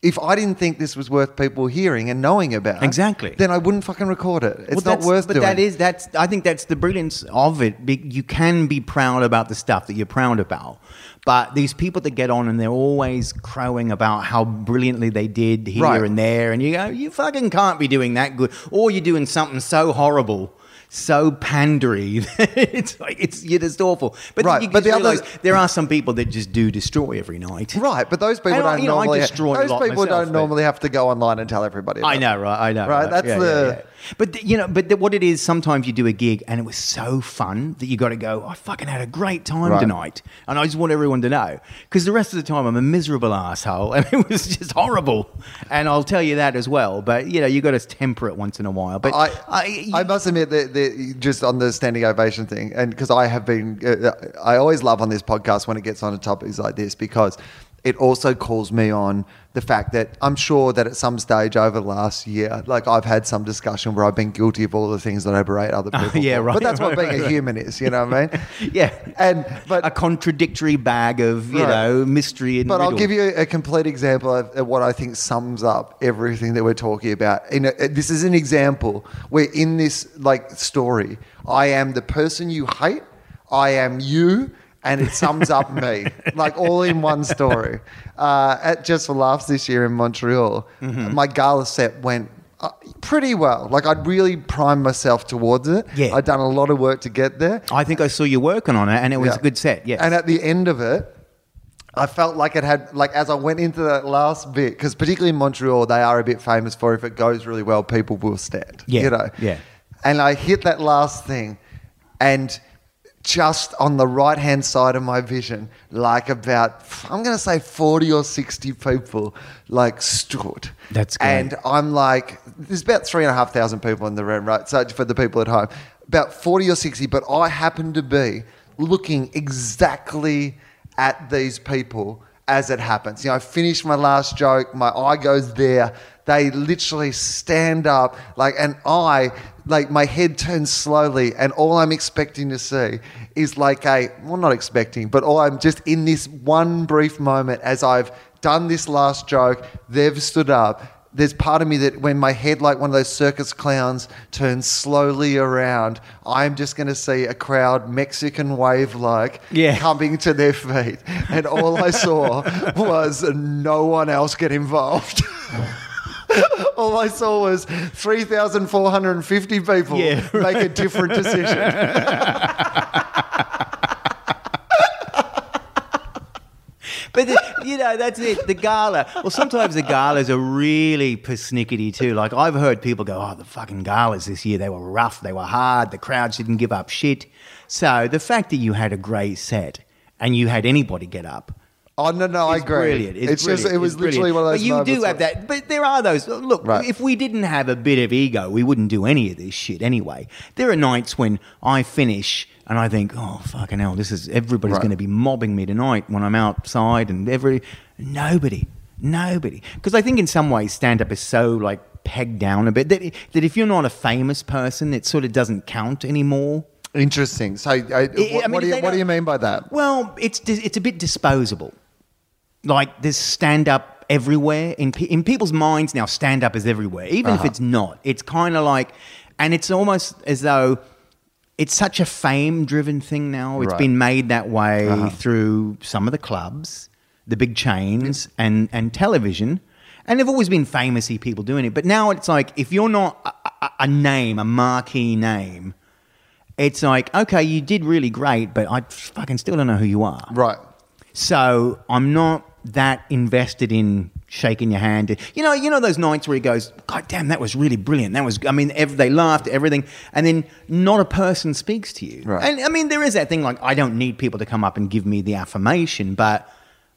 if I didn't think this was worth people hearing and knowing about, Exactly. then I wouldn't fucking record it. It's Well, not worth but doing. But that is that's I think that's the brilliance of it. You can be proud about the stuff that you're proud about, but these people that get on and they're always crowing about how brilliantly they did here Right. and there, and you go, you fucking can't be doing that good, or you're doing something so horrible. So pandery, it's like it's you're just awful. But Right, you but the others- there are some people that just do destroy every night. Right, but those people And don't you know, I normally. a those people myself, don't normally have to go online and tell everybody. I know, right? I know, Right, that's Yeah, the- yeah, yeah. But the, you know, but the, what it is, sometimes you do a gig and it was so fun that you got to go. I fucking had a great time Right. tonight, and I just want everyone to know because the rest of the time I'm a miserable asshole, and it was just horrible. And I'll tell you that as well. But you know, you got to temper it once in a while. But I, I, I must admit that, that just on the standing ovation thing, and because I have been, uh, I always love on this podcast when it gets on to topics like this because it also calls me on the fact that I'm sure that at some stage over the last year, like I've had some discussion where I've been guilty of all the things that I berate other people. yeah, for. right, But that's what right, being a right. human is, you know what I mean? yeah, And but a contradictory bag of you know mystery and. But I'll give you a complete example of, of what I think sums up everything that we're talking about. In a, this is an example where in this like story, I am the person you hate, I am you, and it sums up me, like all in one story. Uh, at Just for Laughs this year in Montreal, Mm-hmm. my gala set went. Uh, pretty well. Like I'd really primed myself towards it. Yeah. I'd done a lot of work to get there. I think I saw you working on it, and it was Yeah. a good set. Yes. And at the end of it, I felt like it had, like, as I went into that last bit, because particularly in Montreal, they are a bit famous for if it goes really well, people will stand. Yeah, You know? yeah. And I hit that last thing, and just on the right hand side of my vision, like about, I'm going to say 40 or 60 people, like, stood. That's great. And I'm like, there's about three and a half thousand people in the room, right? So for the people at home, about 40 or 60, but I happen to be looking exactly at these people as it happens. You know, I finish my last joke, my eye goes there. They literally stand up, like, and I, like, my head turns slowly, and all I'm expecting to see is like a, well, not expecting, but all I'm just in this one brief moment as I've done this last joke, they've stood up. There's part of me that when my head, like one of those circus clowns, turns slowly around, I'm just going to see a crowd, Mexican wave like, Yeah. coming to their feet. And all I saw was no one else get involved. all I saw was 3,450 people Yeah, make a different decision. But the, you know, that's it. The gala. Well, sometimes the galas are really persnickety too. Like I've heard people go, "Oh, the fucking galas this year they were rough, they were hard. The crowds didn't give up shit." So the fact that you had a great set and you had anybody get up. Oh, no, no, I agree. Brilliant. It's, just, brilliant. it was It's literally brilliant. one of those But you do have where- that. But there are those. Look, Right. if we didn't have a bit of ego, we wouldn't do any of this shit anyway. There are nights when I finish and I think, oh fucking hell, this is everybody's Right. going to be mobbing me tonight when I'm outside, and every nobody, nobody. Because I think in some ways stand up is so like pegged down a bit that that if you're not a famous person, it sort of doesn't count anymore. Interesting. So, uh, what, I mean, what, do you, what do you mean by that? Well, it's it's a bit disposable. Like there's stand up everywhere in pe- in people's minds now. Stand up is everywhere, even Uh-huh. if it's not. It's kind of like, and it's almost as though it's such a fame driven thing now. It's Right. been made that way Uh-huh. through some of the clubs, the big chains, and and television. And they've always been famousy people doing it, but now it's like if you're not a, a, a name, a marquee name, it's like okay, you did really great, but I fucking still don't know who you are. Right. So I'm not that invested in shaking your hand. You know, you know those nights where he goes, "God damn, that was really brilliant." That was, I mean, ev they laughed, everything, and then not a person speaks to you. Right. And I mean, there is that thing like I don't need people to come up and give me the affirmation, but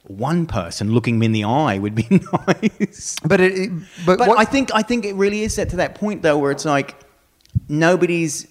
one person looking me in the eye would be nice. But it, it- but, But what, I think I think it really is set to that point though, where it's like nobody's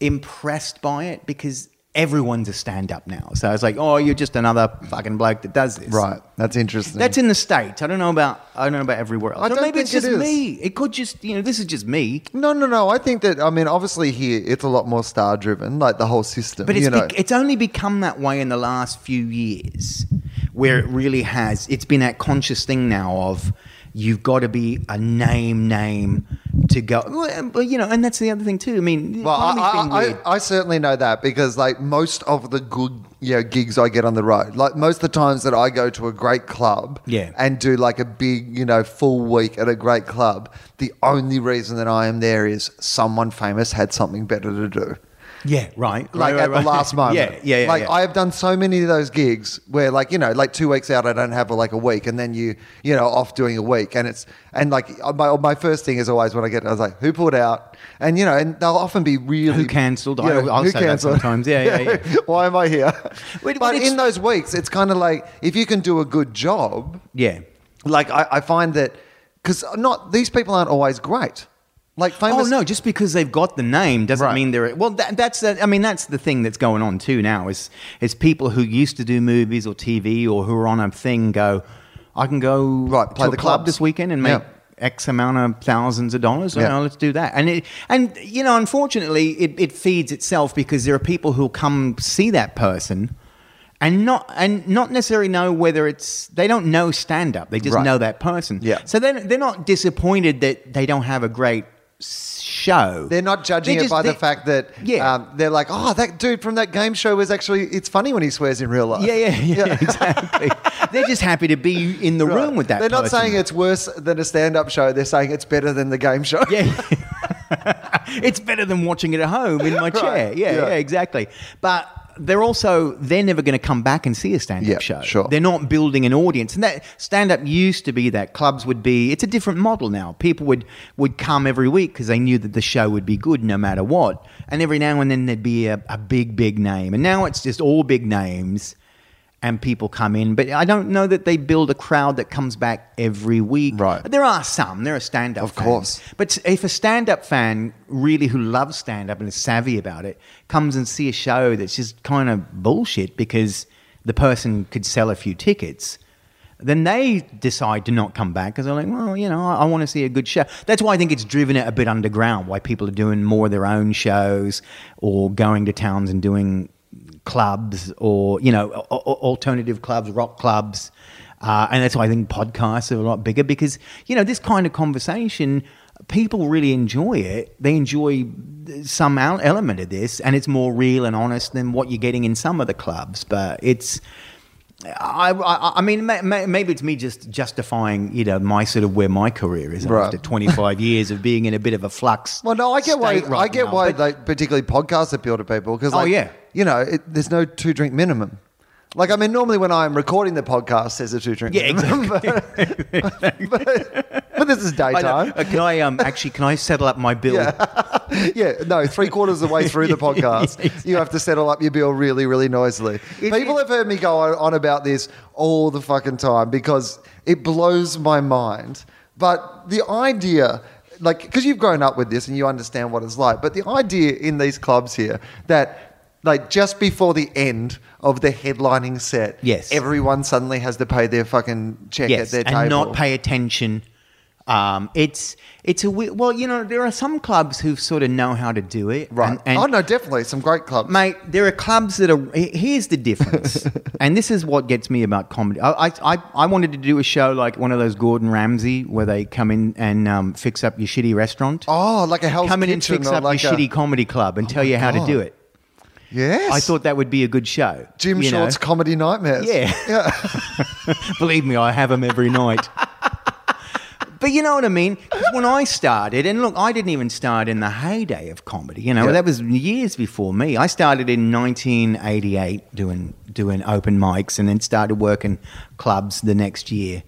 impressed by it because everyone's a stand-up now. So it's like, oh, you're just another fucking bloke that does this. right. That's interesting. That's in the states. I don't know about I don't know about everywhere else. I don't maybe it's just it is. me. It could just you know this is just me. no, no, no. I think that I mean, obviously here it's a lot more star driven, like the whole system. But it's you know. bec- it's only become that way in the last few years, where it really has. It's been that conscious thing now of you've got to be a name name to go. Well, But you know, and that's the other thing too. I mean, Well, I, I. I, I certainly know that because like most of the good you know, gigs I get on the road, like most of the times that I go to a great club Yeah. and do like a big, you know, full week at a great club, the only reason that I am there is someone famous had something better to do. Yeah, right. Like right, at right, the last moment. Yeah, yeah, yeah. Like yeah. I have done so many of those gigs where like, you know, like two weeks out I don't have like a week and then you, you know, off doing a week and it's and like uh, my my first thing is always when I get I was like, who pulled out? And you know, and they'll often be really Who cancelled? you know, I- I'll who say that cancelled? sometimes. Yeah, yeah, yeah. Why am I here? Wait, but but in those weeks, it's kind of like if you can do a good job, yeah. like I, I find that because not these people aren't always great. Like oh, famous. Oh no! Just because they've got the name doesn't Right. mean they're well. That, that's the, I mean that's the thing that's going on too now is is people who used to do movies or TV or who are on a thing go, I can go Right, play to the club this weekend and make Yeah. X amount of thousands of dollars. Yeah. know, let's do that. And it and you know, unfortunately, it, it feeds itself because there are people who'll come see that person. And not and not necessarily know whether it's they don't know stand up. They just Right. know that person. Yeah. So then they're not disappointed that they don't have a great show. They're not judging They're it by the they- fact that Yeah. um, they're like, oh, that dude from that game show was actually, it's funny when he swears in real life. Yeah, yeah, yeah, exactly. They're just happy to be in the Right. room with that. They're not person. saying it's worse than a stand up show. They're saying it's better than the game show. Yeah, it's better than watching it at home in my chair. Yeah, yeah. yeah, exactly. But they're also they're never going to come back and see a stand-up Yeah, show. sure. They're not building an audience, and that stand-up used to be that clubs would be. It's a different model now. People would would come every week because they knew that the show would be good no matter what. And every now and then there'd be a, a big big name, and now it's just all big names. And people come in, but I don't know that they build a crowd that comes back every week. Right. There are some. There are stand-up. Of fans. course. But if a stand-up fan really who loves stand-up and is savvy about it comes and see a show that's just kind of bullshit because the person could sell a few tickets, then they decide to not come back because they're like, well, you know, I, I want to see a good show. That's why I think it's driven it a bit underground. Why people are doing more of their own shows or going to towns and doing clubs or you know alternative clubs, rock clubs. Uh, and that's why I think podcasts are a lot bigger because, you know, this kind of conversation, people really enjoy it. They enjoy some el- element of this, and it's more real and honest than what you're getting in some of the clubs. But it's, I, I, I mean, ma- ma- maybe it's me just justifying, you know, my sort of where my career is Right. after 25 years of being in a bit of a flux. Well, no, I get why. right I get now, why but- they particularly podcasts appeal to people because, Oh, yeah. You know, it, there's no two drink minimum. Like, I mean, normally when I'm recording the podcast, there's a two drink. Yeah, minimum, exactly. but, but this is I daytime. Uh, can I um actually can I settle up my bill? yeah, no, three quarters of the way through the podcast, you have to settle up your bill really, really noisily. People have heard me go on, on about this all the fucking time because it blows my mind. But the idea, like, because you've grown up with this and you understand what it's like, but the idea in these clubs here that, like, just before the end of the headlining set, Yes. everyone suddenly has to pay their fucking check yes, at their and table. not pay attention. Um, it's it's a we- well, you know, there are some clubs who sort of know how to do it, Right. And, and oh, no, definitely. Some great clubs. Mate, there are clubs that are. he- Here's the difference, and this is what gets me about comedy. I, I, I- I wanted to do a show like one of those Gordon Ramsay where they come in and um, fix up your shitty restaurant. Oh, like a Hell's come in and Kitchen fix or up like your a- shitty comedy club and tell you how to God. do it. Yes. I thought that would be a good show. Jim you know? Short's comedy nightmares. Yeah. Believe me, I have them every night. But you know what I mean? when I started, and look, I didn't even start in the heyday of comedy. You know, Yeah. that was years before me. I started in 1988 doing doing open mics, and then started working clubs the next year.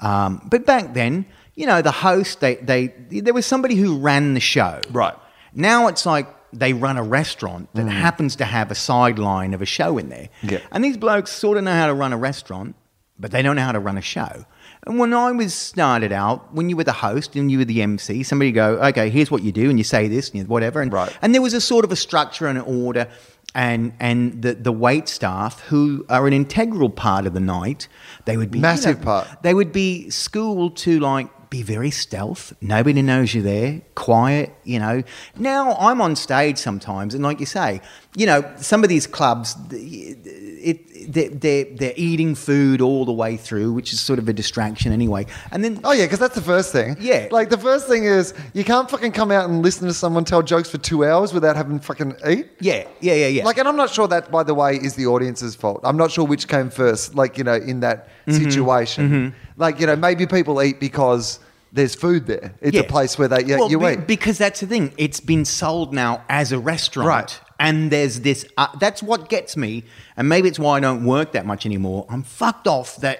Um, but back then, you know, the host, they, they, there was somebody who ran the show. Right. Now it's like they run a restaurant that hmm. happens to have a sideline of a show in there. Yeah. And these blokes sort of know how to run a restaurant, but they don't know how to run a show. And when I was started out, when you were the host and you were the MC, somebody go, okay, here's what you do, and you say this and you- whatever, and Right. and there was a sort of a structure and an order, and and the the wait staff who are an integral part of the night, they would be you Massive know, part. They would be schooled to like be very stealth. Nobody knows you're there. Quiet, you know. Now I'm on stage sometimes, and like you say, you know, some of these clubs, it, they're, they're, they're eating food all the way through, which is sort of a distraction anyway. And then Oh yeah, because that's the first thing. Yeah. Like the first thing is you can't fucking come out and listen to someone tell jokes for two hours without having fucking eat. yeah, yeah, yeah, yeah. Like, and I'm not sure that, by the way, is the audience's fault. I'm not sure which came first. Like, you know, in that Mm-hmm. situation, like, you know, maybe people eat because there's food there. It's a place where they yeah, Well, you be- eat. because that's the thing. It's been sold now as a restaurant, Right. And there's this. Uh, that's what gets me, and maybe it's why I don't work that much anymore. I'm fucked off that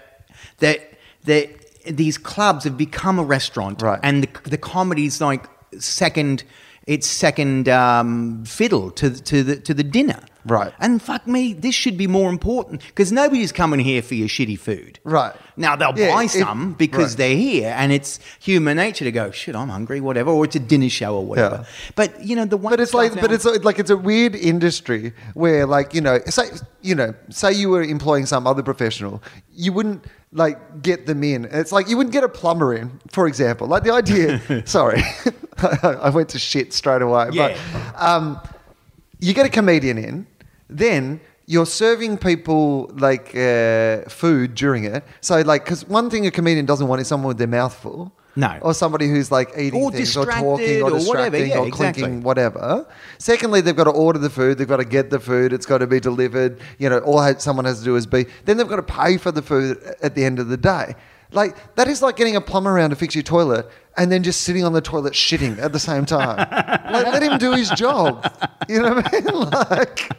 that that these clubs have become a restaurant, Right. And the the comedy's like second. It's second um, fiddle to to the to the dinner, Right. And fuck me, this should be more important because nobody's coming here for your shitty food, Right. Now they'll Yeah, buy some because right. they're here and it's human nature to go shit i'm hungry whatever or it's a dinner show or whatever Yeah. but you know the one But it's like, but it's like it's a weird industry where, like, you know, say, you know, say you were employing some other professional, you wouldn't like get them in. It's like you wouldn't get a plumber in, for example. Like the idea. sorry, I went to shit straight away. Yeah. But um, you get a comedian in, then you're serving people like uh, food during it. So like, because one thing a comedian doesn't want is someone with their mouth full. No. Or somebody who's like eating Or things or talking or or whatever. distracting Yeah, or exactly. clinking whatever. Secondly, they've got to order the food. They've got to get the food. It's got to be delivered. You know, all someone has to do is be. Then they've got to pay for the food at the end of the day. Like that is like getting a plumber around to fix your toilet and then just sitting on the toilet shitting at the same time. like, let him do his job. You know what I mean? Like,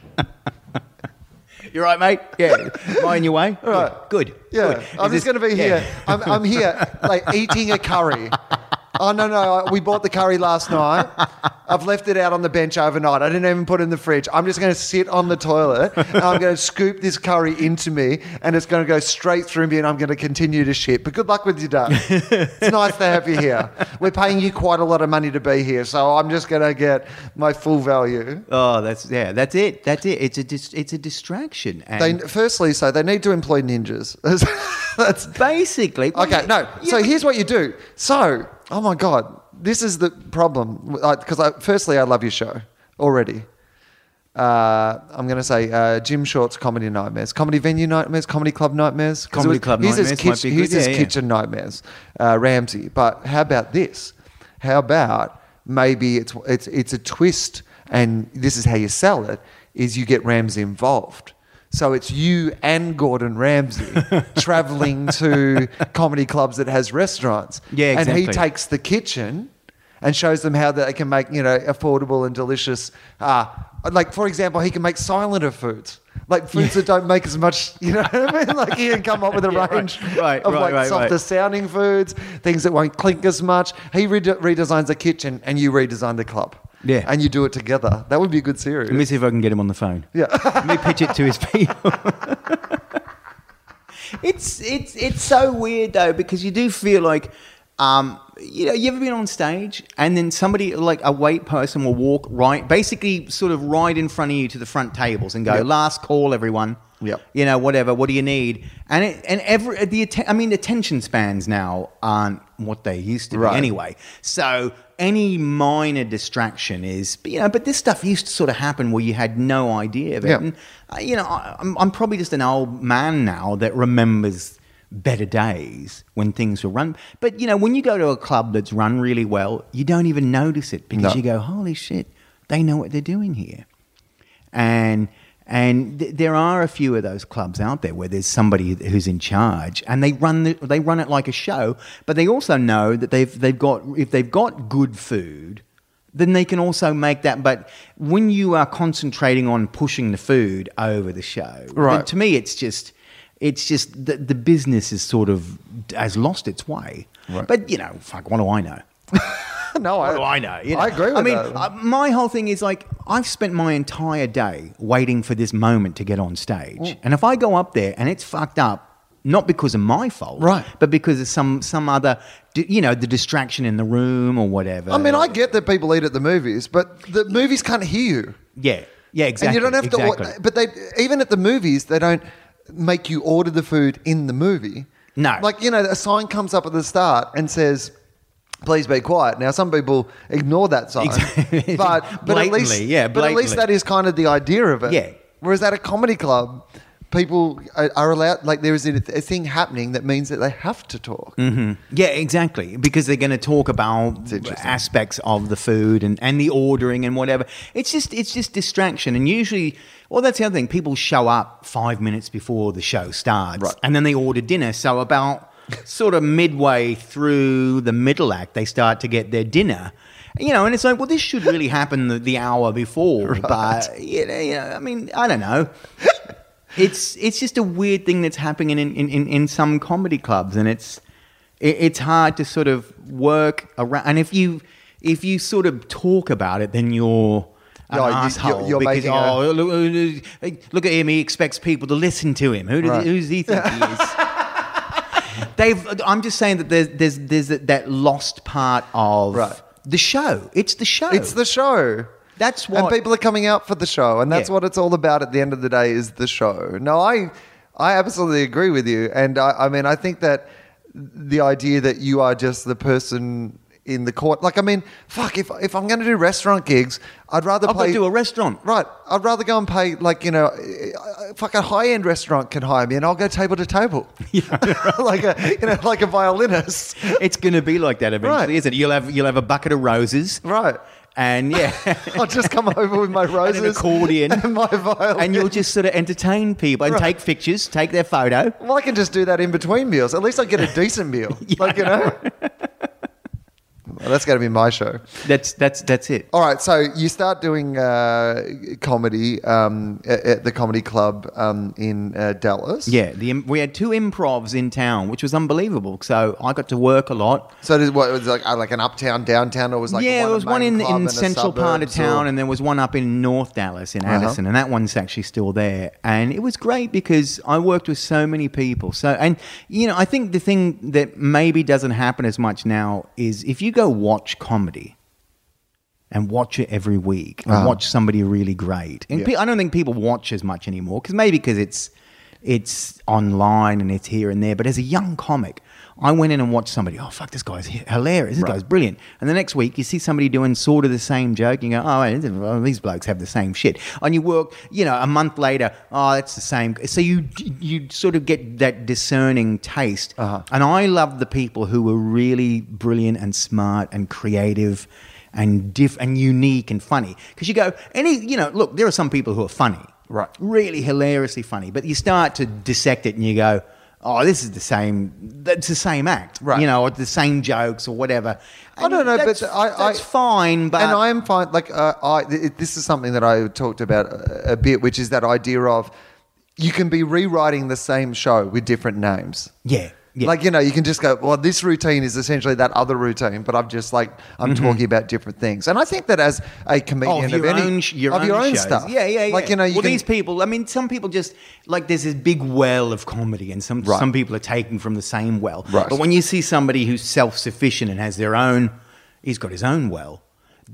you're right mate yeah mind your way Right. good yeah, good. I'm Is just going to be here. I'm, I'm here, like eating a curry. Oh no no! We bought the curry last night. I've left it out on the bench overnight. I didn't even put it in the fridge. I'm just going to sit on the toilet and I'm going to scoop this curry into me, and it's going to go straight through me, and I'm going to continue to shit. But good luck with your day. It's nice to have you here. We're paying you quite a lot of money to be here, so I'm just going to get my full value. oh that's yeah that's it that's it it's a dis- it's a distraction and They firstly so they need to employ ninjas. That's basically Okay, no. So Yeah. here's what you do. So, oh my God, this is the problem. Because I, firstly, I love your show already. Uh, I'm going to say uh, Jim Short's Comedy Nightmares, Comedy Venue Nightmares, Comedy Club Nightmares. Comedy was- Club here's his Nightmares might kitch- be Here's good. his Yeah, yeah. Kitchen Nightmares, uh, Ramsay. But how about this? How about maybe it's, it's, it's a twist, and this is how you sell it, is you get Ramsay involved. So it's you and Gordon Ramsay traveling to comedy clubs that has restaurants. Yeah, And he takes the kitchen and shows them how they can make, you know, affordable and delicious. Uh, like, for example, he can make silenter foods. Like foods that don't make as much, you know what I mean? Like he can come up with a Yeah, range right, of right, like right, softer right. sounding foods, things that won't clink as much. He rede- redesigns the kitchen and you redesign the club. Yeah. And you do it together. That would be a good series. let me see if i can get him on the phone yeah. Let me pitch it to his people. it's it's it's so weird though because you do feel like um, you know you ever been on stage and then somebody like a wait person will walk right basically sort of right in front of you to the front tables and go Yep. last call everyone Yep. you know whatever what do you need and it, and every the I mean attention spans now aren't what they used to be anyway so any minor distraction is you know but this stuff used to sort of happen where you had no idea of it Yeah. and uh, you know, I, I'm, I'm probably just an old man now that remembers better days when things were run. But, you know, when you go to a club that's run really well, you don't even notice it because No. you go, holy shit, they know what they're doing here. And, and th- there are a few of those clubs out there where there's somebody who's in charge and they run, the, they run it like a show, but they also know that they've, they've got, if they've got good food, then they can also make that. But when you are concentrating on pushing the food over the show, Right. to me, it's just It's just the, the business is sort of has lost its way. Right. But you know, fuck, what do I know? no, What do I know? You know? I agree with I mean, uh, my whole thing is like I've spent my entire day waiting for this moment to get on stage, Mm. and if I go up there and it's fucked up, not because of my fault, Right. but because of some some other, you know, the distraction in the room or whatever. I mean, I get that people eat at the movies, but the movies can't hear you. yeah, yeah, exactly. And you don't have exactly. to. But they even at the movies, they don't make you order the food in the movie. No. like you know, a sign comes up at the start and says. Please be quiet. Now, some people ignore that sign, Exactly. but but at least Blatantly, yeah, but at least that is kind of the idea of it. Yeah. Whereas at a comedy club, people are, are allowed like there is a, a thing happening that means that they have to talk. Mm-hmm. Yeah, exactly. Because they're going to talk about aspects of the food and, and the ordering and whatever. It's just it's just distraction. And usually, well, that's the other thing. People show up five minutes before the show starts, Right. and then they order dinner. So about sort of midway through the middle act, they start to get their dinner. You know, and it's like, well, this should really happen the, the hour before, but you know, you know, I mean, I don't know. it's it's just a weird thing that's happening in in, in, in some comedy clubs, and it's it, it's hard to sort of work around. And if you if you sort of talk about it, then you're an No, asshole you're- you're because making a- oh look, look at him, he expects people to listen to him. Who does Right. who's he think he is? They've. I'm just saying that there's there's there's that- that lost part of Right. the show. It's the show. It's the show. That's and what- people are coming out for the show, and that's Yeah. what it's all about. At the end of the day, is the show. No, I, I absolutely agree with you, and I, I mean, I think that the idea that you are just the person in the court, like, I mean, fuck, if if I'm going to do restaurant gigs, I'd rather I've play to do a restaurant. Right, I'd rather go and pay like you know, fuck, a high end restaurant can hire me, and I'll go table to table, like a you know, like a violinist, It's going to be like that eventually, Right. isn't it? You'll have you'll have a bucket of roses, right. and yeah, I'll just come over with my roses, an accordion. and my violin, and you'll just sort of entertain people and Right. take pictures, take their photo. Well, I can just do that in between meals. At least I get a decent meal. like, you know? That's going to be my show. That's that's that's it. All right, so you start doing uh, comedy um, at, at the comedy club um, in uh, Dallas. Yeah, the we had two improvs in town, which was unbelievable. So I got to work a lot. So did, what was like uh, like an uptown, downtown, or was like yeah, there was one in, in central part of town, or- and there was one up in North Dallas in Uh-huh. Addison, and that one's actually still there. And it was great because I worked with so many people. So, and you know, I think the thing that maybe doesn't happen as much now is if you go watch comedy and watch it every week and Uh-huh. watch somebody really great. And Yeah. pe- I don't think people watch as much anymore because maybe because it's it's online and it's here and there. But as a young comic, I went in and watched somebody. Oh fuck, this guy's hilarious. This guy's brilliant. And the next week, you see somebody doing sort of the same joke. You go, oh, these blokes have the same shit. And you work, you know, a month later, oh, that's the same. So you you sort of get that discerning taste. Uh-huh. And I love the people who were really brilliant and smart and creative and diff and unique and funny. Because you go, any, you know, look, there are some people who are funny, Right. Really hilariously funny, but you start to dissect it and you go, oh, this is the same. That's the same act, Right. You know, or the same jokes or whatever. I don't know, but that's, I- that's I- fine. But and I am fine. Like uh, I, th- this is something that I talked about a, a bit, which is that idea of you can be rewriting the same show with different names. yeah, yeah. Like you know, you can just go. Well, this routine is essentially that other routine, but I'm just like I'm mm-hmm. talking about different things. And I think that as a comedian Oh, of your any, own, your of own, your own shows. stuff, Yeah, yeah, yeah. Like you know, you well, can, these people. I mean, some people just like there's this big well of comedy, and some Right. some people are taking from the same well. Right. But when you see somebody who's self sufficient and has their own, he's got his own well.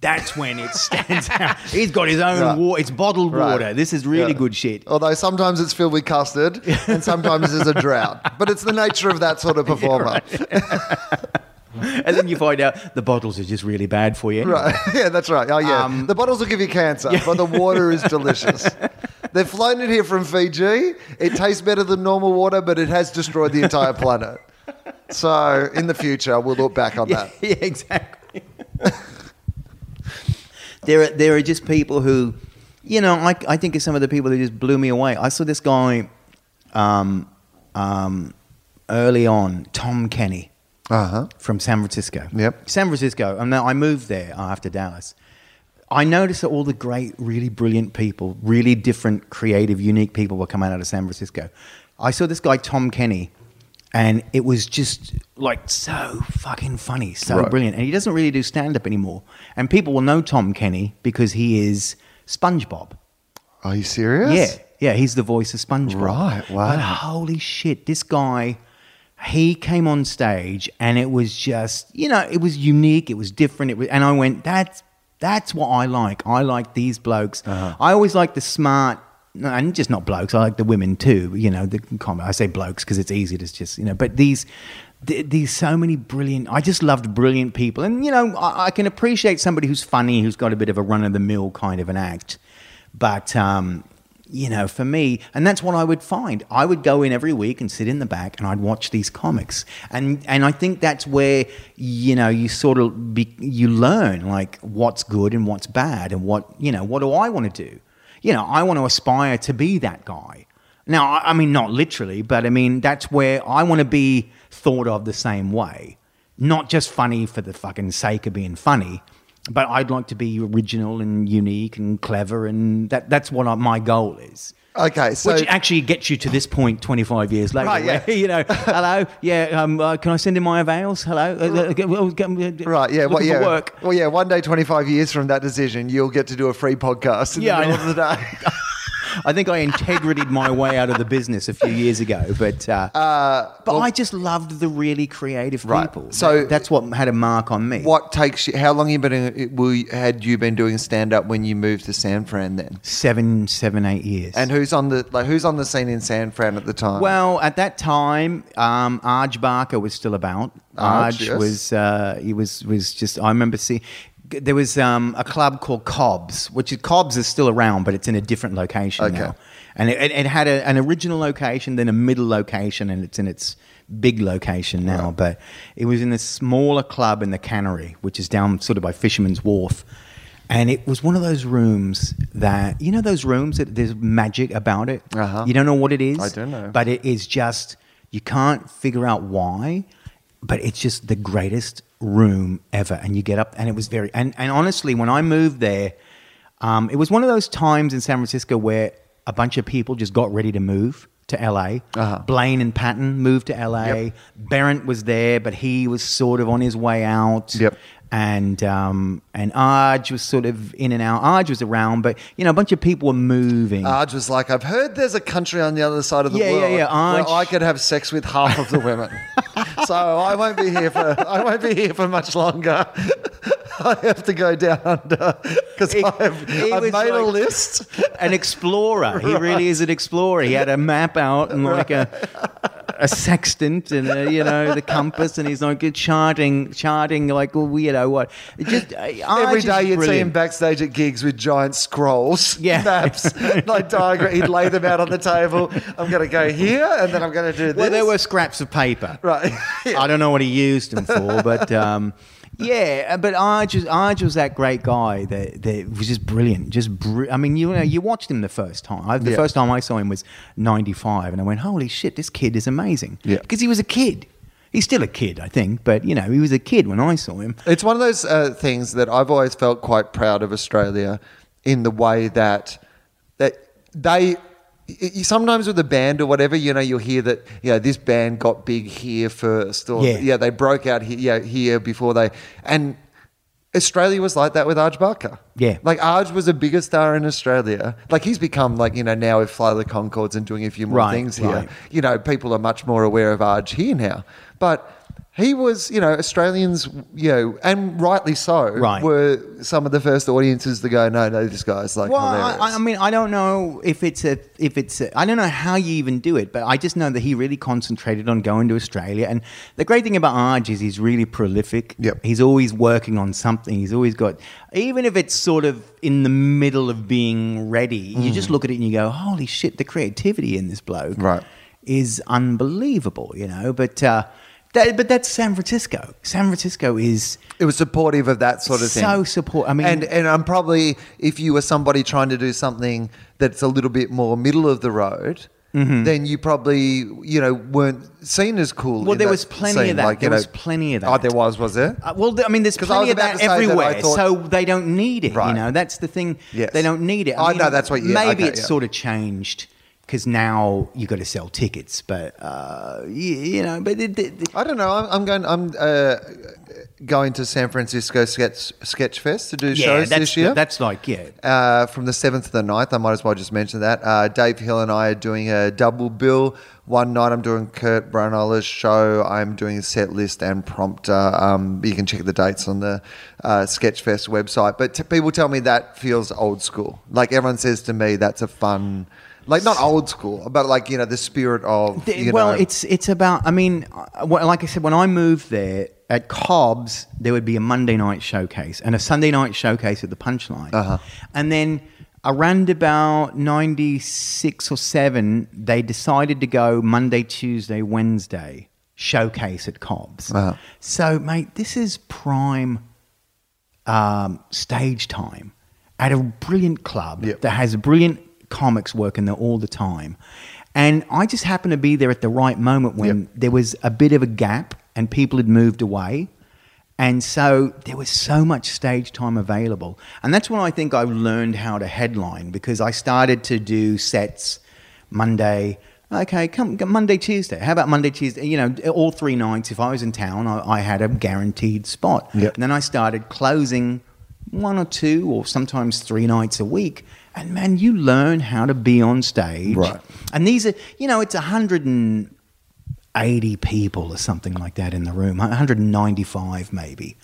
That's when it stands out. He's got his own Right. water. It's bottled Right. water. This is really Yeah. good shit. Although sometimes it's filled with custard and sometimes there's a drought, but it's the nature of that sort of performer. And then you find out the bottles are just really bad for you. anyway. Right. Yeah, that's right. Oh, yeah. Um, the bottles will give you cancer, but the water is delicious. They've flown it here from Fiji. It tastes better than normal water, but it has destroyed the entire planet. So in the future, we'll look back on that. yeah, exactly. There, are, there are just people who, you know, I, I think of some of the people who just blew me away. I saw this guy um, um, early on, Tom Kenny Uh huh. from San Francisco. Yep. San Francisco. And now I moved there after Dallas. I noticed that all the great, really brilliant people, really different, creative, unique people were coming out of San Francisco. I saw this guy, Tom Kenny, and it was just like so fucking funny, so Right. brilliant. And he doesn't really do stand up anymore. And people will know Tom Kenny because he is SpongeBob. Are you serious? Yeah, yeah, he's the voice of SpongeBob. Right, wow. But holy shit, this guy, he came on stage and it was just, you know, it was unique, it was different, it was, and I went, that's that's what I like. I like these blokes. Uh-huh. I always like the smart. And just not blokes. I like the women too. You know, the comment. I say blokes because it's easy to just you know. But these, th- these so many brilliant. I just loved brilliant people, and you know, I, I can appreciate somebody who's funny, who's got a bit of a run of the mill kind of an act. But um, you know, for me, and that's what I would find. I would go in every week and sit in the back, and I'd watch these comics, and and I think that's where you know you sort of be, you learn like what's good and what's bad, and what you know what do I want to do. You know, I want to aspire to be that guy. Now, I mean, not literally, but I mean, that's where I want to be thought of the same way. Not just funny for the fucking sake of being funny, but I'd like to be original and unique and clever, and that, that's what I, my goal is. Okay, so Which actually gets you to this point 25 years later. Right, yeah. where, you know, hello, yeah, um, uh, can I send in my avails? Hello? Uh, uh, uh, right, yeah, well, yeah, work. well, yeah. One day, twenty-five years from that decision, you'll get to do a free podcast in Yeah, the middle of the day. I think I integritied my way out of the business a few years ago, but uh, but I just loved the really creative Right. people. So- That- that's what had a mark on me. what takes you? How long you been? Were had you been doing stand-up when you moved to San Fran then? Seven, seven, eight years. And who's on the like? Who's on the scene in San Fran at the time? Well, at that time, um, Arj Barker was still about. Arj, Arj yes. was uh, he was was just. I remember seeing. There was um, a club called Cobbs, which is, Cobbs is still around, but it's in a different location Okay. now. And it, it, had a, an original location, then a middle location, and it's in its big location now. But it was in a smaller club in the Cannery, which is down sort of by Fisherman's Wharf. And it was one of those rooms that, you know, those rooms that there's magic about it. Uh-huh. You don't know what it is. I don't know. But it is just, you can't figure out why, but it's just the greatest room ever. And you get up, and it was very, and, and honestly, when I moved there, um, it was one of those times in San Francisco where a bunch of people just got ready to move to LA. Uh-huh. Blaine and Patton moved to LA. Yep. Barrett was there, but he was sort of on his way out. Yep. And um, and Arj was sort of in and out. Arj was around, but you know, a bunch of people were moving. Arj was like, I've heard there's a country on the other side of the Yeah, yeah, world yeah, where Arj- I could have sex with half of the women. so I won't be here for I won't be here for much longer. I have to go down under because I've, I've made a list. an explorer. He really is an explorer. He had a map out and like a a sextant and a, you know the compass, and he's like charting, charting like you know what. It Just uh, Every day you'd see him backstage at gigs with giant scrolls, Yeah. maps, like diagram. He'd lay them out on the table. I'm going to go here, and then I'm going to do this. Well, there were scraps of paper. right. I don't know what he used them for, but um, yeah, but Arj was, Arj was that great guy that, that was just brilliant. Just br- I mean, you know, you watched him the first time. I, the Yeah. first time I saw him was '95, and I went, "Holy shit, this kid is amazing!" Yeah. because he was a kid. He's still a kid, I think, but you know, he was a kid when I saw him. It's one of those uh, things that I've always felt quite proud of Australia in the way that that they sometimes with a band or whatever, you know, you'll hear that you know this band got big here first, or Yeah. they broke out here, yeah, here before they and. Australia was like that with Arj Barker. Yeah. Like Arj was a bigger star in Australia. Like he's become like, you know, now with Fly the Conchords and doing a few more Right, things here. right. You know, people are much more aware of Arj here now. But he was, you know, Australians, you know, and rightly so, Right. were some of the first audiences to go, no, no, this guy's like Well. I, I mean, I don't know if it's a if it's a, I don't know how you even do it, but I just know that he really concentrated on going to Australia. And the great thing about Arj is he's really prolific. Yep. He's always working on something. He's always got, even if it's sort of in the middle of being ready, you just look at it and you go, holy shit, the creativity in this bloke Right. is unbelievable, you know. But uh, that, but that's San Francisco. San Francisco is it was supportive of that sort of thing. so support. I mean, and and I'm probably if you were somebody trying to do something that's a little bit more middle of the road, then you probably you know weren't seen as cool. Well, there was plenty scene. of that. Like, there know- was plenty of that. Oh, there was, was there? Uh, well, I mean, there's 'Cause I was plenty of that say that everywhere, thought- so they don't need it. Right. You know, that's the thing. Yes. They don't need it. I know, that's what you- Maybe okay, it's yeah. sort of changed because now you've got to sell tickets, but uh, you, you know, but I don't know. I'm, I'm going. I'm uh, going to San Francisco Sketch Sketch Fest to do yeah, shows this year. that's like yeah. uh, from the 7th to the 9th. I might as well just mention that. Uh, Dave Hill and I are doing a double bill. One night I'm doing Kurt Braunohler's show. I'm doing a set list and prompter. Um, you can check the dates on the uh, Sketchfest website. But t- people tell me that feels old school. Like everyone says to me, that's a fun, like not old school, but like, you know, the spirit of, The- well, know, it's it's about. I mean, uh, like I said, when I moved there at Cobb's, there would be a Monday night showcase and a Sunday night showcase at the Punchline, Uh-huh. and then around about ninety six or seven, they decided to go Monday, Tuesday, Wednesday showcase at Cobb's. Uh-huh. So, mate, this is prime um, stage time at a brilliant club Yep. that has a brilliant comics working there all the time. And I just happened to be there at the right moment when Yep. there was a bit of a gap and people had moved away. And so there was so much stage time available. And that's when I think I learned how to headline because I started to do sets Monday. Okay, come, come Monday, Tuesday. How about Monday, Tuesday? You know, all three nights. If I was in town, I, I had a guaranteed spot. Yep. And then I started closing one or two or sometimes three nights a week. And man, you learn how to be on stage. Right. And these are, you know, it's 180 people or something like that in the room, 195 maybe,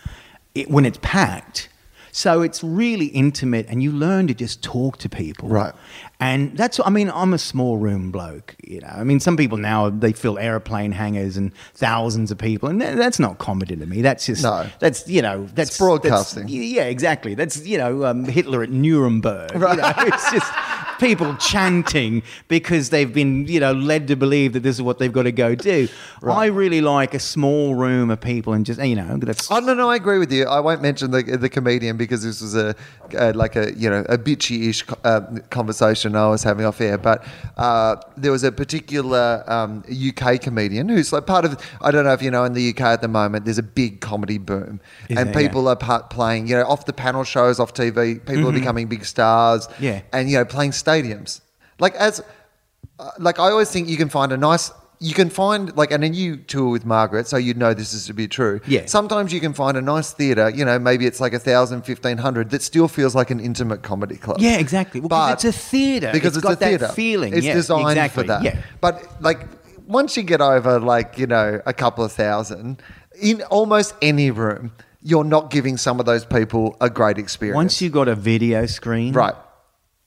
it, when it's packed. So it's really intimate and you learn to just talk to people. Right. And that's, I mean, I'm a small room bloke, you know. I mean, some people now, they fill airplane hangars and thousands of people. And that- that's not comedy to me. That's just, No. that's, you know, that's broadcasting. that's- yeah, exactly. That's, you know, um, Hitler at Nuremberg. Right. You know, it's just people chanting because they've been, you know, led to believe that this is what they've got to go do. I really like a small room of people and just, you know, that's. Oh no, no, I agree with you. I won't mention the the comedian because this was a, uh like a you know a bitchy-ish uh, conversation I was having off air. But uh, there was a particular um, UK comedian who's like part of. I don't know if you know in the UK at the moment there's a big comedy boom, Is and there? people are part playing you know off the panel shows off TV. People are becoming big stars. Mm-hmm. Yeah. and you know playing stadiums. Like as uh, like I always think you can find a nice. You can find like, and then you tour with Margaret, so you'd know this is to be true. Yeah. Sometimes you can find a nice theatre, you know, maybe it's like a thousand, fifteen hundred, that still feels like an intimate comedy club. Yeah, exactly. Well, But- it's a theatre. Because It's it's, got a that theatre. feeling. It's Yeah, designed exactly. for that. Yeah. But like, once you get over like, you know, a couple of thousand, in almost any room, you're not giving some of those people a great experience. Once you've got a video screen, Right.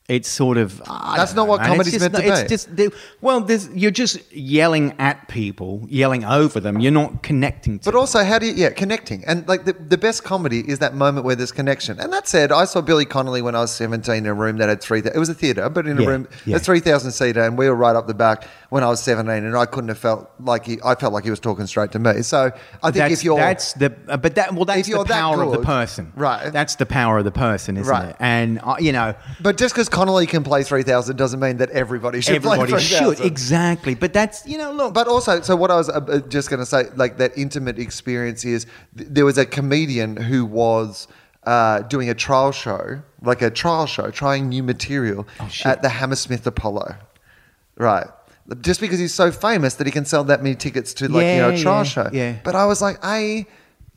It's sort of I That's don't know, what man. comedy's It's just, meant to it's be. just well, there's, you're just yelling at people, yelling over them. You're not connecting to. But also, how do you, yeah, connecting. And like the, the best comedy is that moment where there's connection. And that said, I saw Billy Connolly when I was 17 in a room that had three, it was a theatre, but in a Yeah, room, yeah. a 3,000 seater, and we were right up the back when I was 17, and I couldn't have felt like he, I felt like he was talking straight to me. So I think that's, if you're, that's the uh, but that well that's you're the that power of the good, person right. that's the power of the person isn't Right. it and uh, you know but just because Connolly can play 3,000 doesn't mean that everybody should everybody play should exactly but that's you know look But also, so what I was uh, uh, just going to say, like that intimate experience is th- there was a comedian who was uh, doing a trial show, like a trial show, trying new material Oh, at the Hammersmith Apollo. Right. Just because he's so famous that he can sell that many tickets to like, you know, a trial yeah, show. yeah. But I was like, A,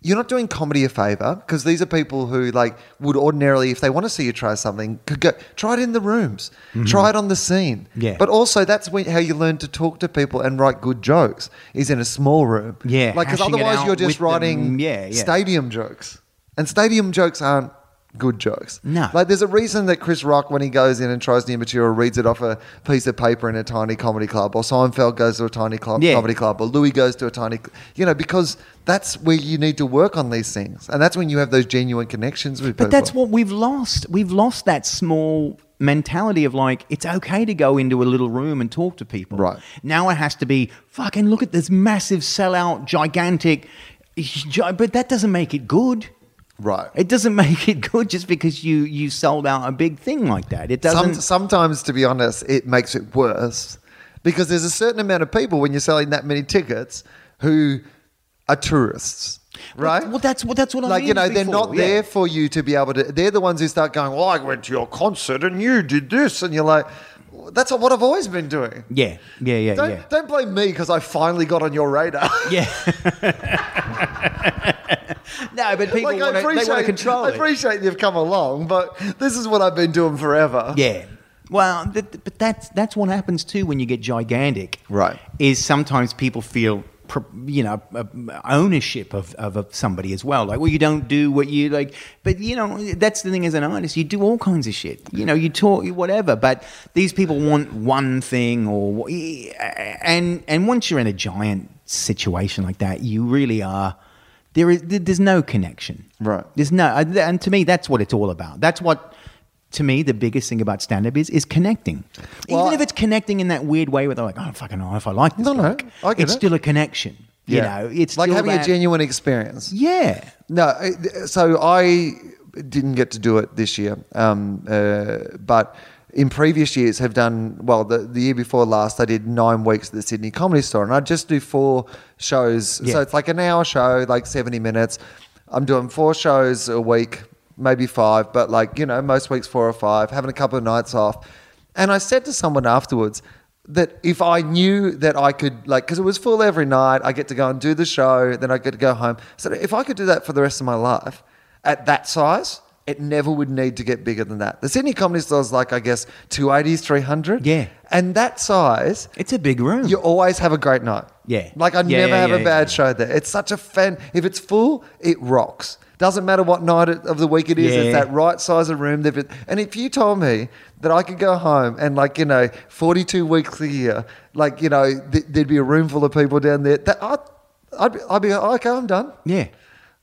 you're not doing comedy a favor because these are people who like would ordinarily, if they want to see you try something, could go try it in the rooms, try it on the scene. Mm-hmm. Yeah. But also, that's when, how you learn to talk to people and write good jokes is in a small room. Yeah, like because otherwise you're just writing Yeah, yeah. stadium jokes, and stadium jokes aren't good jokes. No. like there's a reason that Chris Rock, when he goes in and tries new material, reads it off a piece of paper in a tiny comedy club, or Seinfeld goes to a tiny club, Yeah. comedy club, or Louis goes to a tiny, you know, because that's where you need to work on these things, and that's when you have those genuine connections with people. But that's what we've lost. We've lost that small mentality of like it's okay to go into a little room and talk to people. Right. Now it has to be fucking look at this massive sellout, gigantic. But that doesn't make it good. Right. It doesn't make it good just because you you sold out a big thing like that. It doesn't. sometimes, to be honest, it makes it worse because there's a certain amount of people when you're selling that many tickets who are tourists. Right? Well, that's what that's what I mean. like you know they're not yeah. there for you to be able to they're the ones who start going well i went to your concert and you did this and you're like that's what i've always been doing Yeah, yeah, yeah, don't, yeah. don't blame me because i finally got on your radar Yeah. no, but people like want i to, they want to appreciate control i it. appreciate you've come along but this is what i've been doing forever Yeah. Well, but that's that's what happens too when you get gigantic. Right. Is sometimes people feel. You know, ownership of, of, of somebody as well. Like, well, you don't do what you like, but you know, that's the thing as an artist. You do all kinds of shit. You know, you talk, whatever. But these people want one thing, or and and once you're in a giant situation like that, you really are. There is there's no connection. Right. There's no, and to me, that's what it's all about. That's what, to me, the biggest thing about stand up is is connecting. Well, Even if it's connecting in that weird way where they're like, I don't fucking know if I like this. No, no. I get it's it. still a connection. You know, it's like having a genuine experience Yeah. No, so I didn't get to do it this year, um, uh, but in previous years have done well. The, the year before last, I did nine weeks at the Sydney Comedy Store, and I just do four shows. Yeah. So it's like an hour show, like seventy minutes. I'm doing four shows a week, maybe five, but like you know, most weeks four or five. Having a couple of nights off, and I said to someone afterwards that if I knew that I could, like, because it was full every night, I get to go and do the show, then I get to go home. So if I could do that for the rest of my life at that size, it never would need to get bigger than that. The Sydney Comedy Store is like, I guess, 280s, 300. Yeah. And that size, It's a big room. you always have a great night. Yeah. Like I Yeah, never yeah, have a bad yeah. show there. It's such a fan. If it's full, it rocks. Doesn't matter what night of the week it is. It's that right size of room. That it- And if you told me that I could go home and like you know, forty-two weeks a year, like you know, th- there'd be a room full of people down there. That I'd, I'd be, I'd be okay. I'm done. yeah.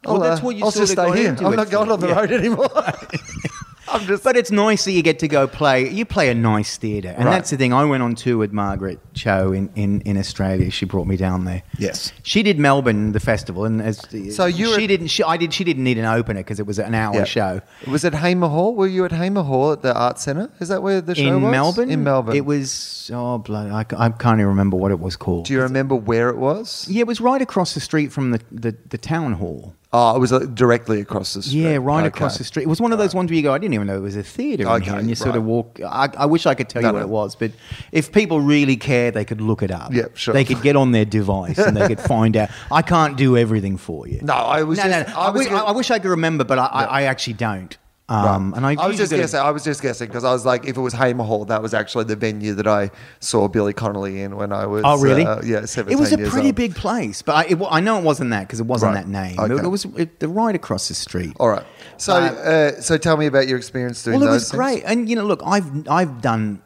Well, I'll, that's uh, what you I'll sort just of stay got here. I'm not going on the Yeah. road anymore. I'm just. But it's nice that you get to go play. You play a nice theatre, and Right. that's the thing. I went on tour with Margaret Cho in, in, in Australia. She brought me down there. Yes. she did Melbourne the festival, and as So you were- she didn't. She, I did. She didn't need an opener because it was an hour Yeah. show. Was it Hamer Hall? Were you at Hamer Hall at the Art Centre? Is that where the show was? in was? Melbourne. In Melbourne. it was. Oh, bloody! I, I can't even remember what it was called. Do you remember where it was? yeah, it was right across the street from the, the, the town hall. Oh, it was uh, directly across the street. Yeah, right Okay. across the street. It was one of those ones where you go, I didn't even know it was a theatre Okay. And you sort of walk. I, I wish I could tell No, you what no. it was, but if people really care, they could look it up. Yeah, sure. They could get on their device and they could find out. I can't do everything for you. No, I was no, no, just- no. I I, was wish, gonna- I, I wish I could remember, but I, I, I actually don't. Um, And I, I was just guessing. I was just guessing because I was like, if it was Hamer Hall, that was actually the venue that I saw Billy Connolly in when I was. Oh really? Uh, yeah, seventeen It was a pretty old. big place, but I, it, I know it wasn't that because it wasn't Right. that name. Okay. It, was it, the right across the street. All right. So, uh, so tell me about your experience doing Well, it was things. great, and you know, look, I've I've done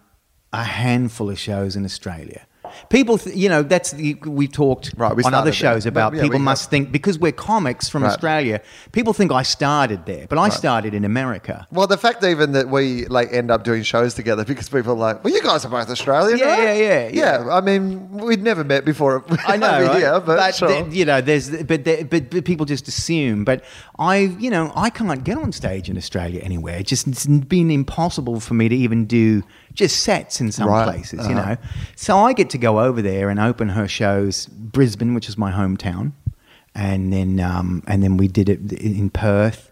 a handful of shows in Australia. People, th- you know, that's the, we've talked Right, we on other shows there. about yeah, people must have- think because we're comics from Right. Australia. People think I started there, but I started in America. Well, the fact even that we like end up doing shows together because people are like, "Well, you guys are both Australian, Yeah, right?" yeah, yeah, yeah. yeah, I mean, we'd never met before. I know, right? here, but, sure. th- you know, there's but, there- but but people just assume. But I, you know, I can't get on stage in Australia anywhere. It's just it's been impossible for me to even do just sets in some Right. places. You Uh-huh. know, so I get to go over there and open her shows, Brisbane, which is my hometown, and then um, and then we did it in Perth.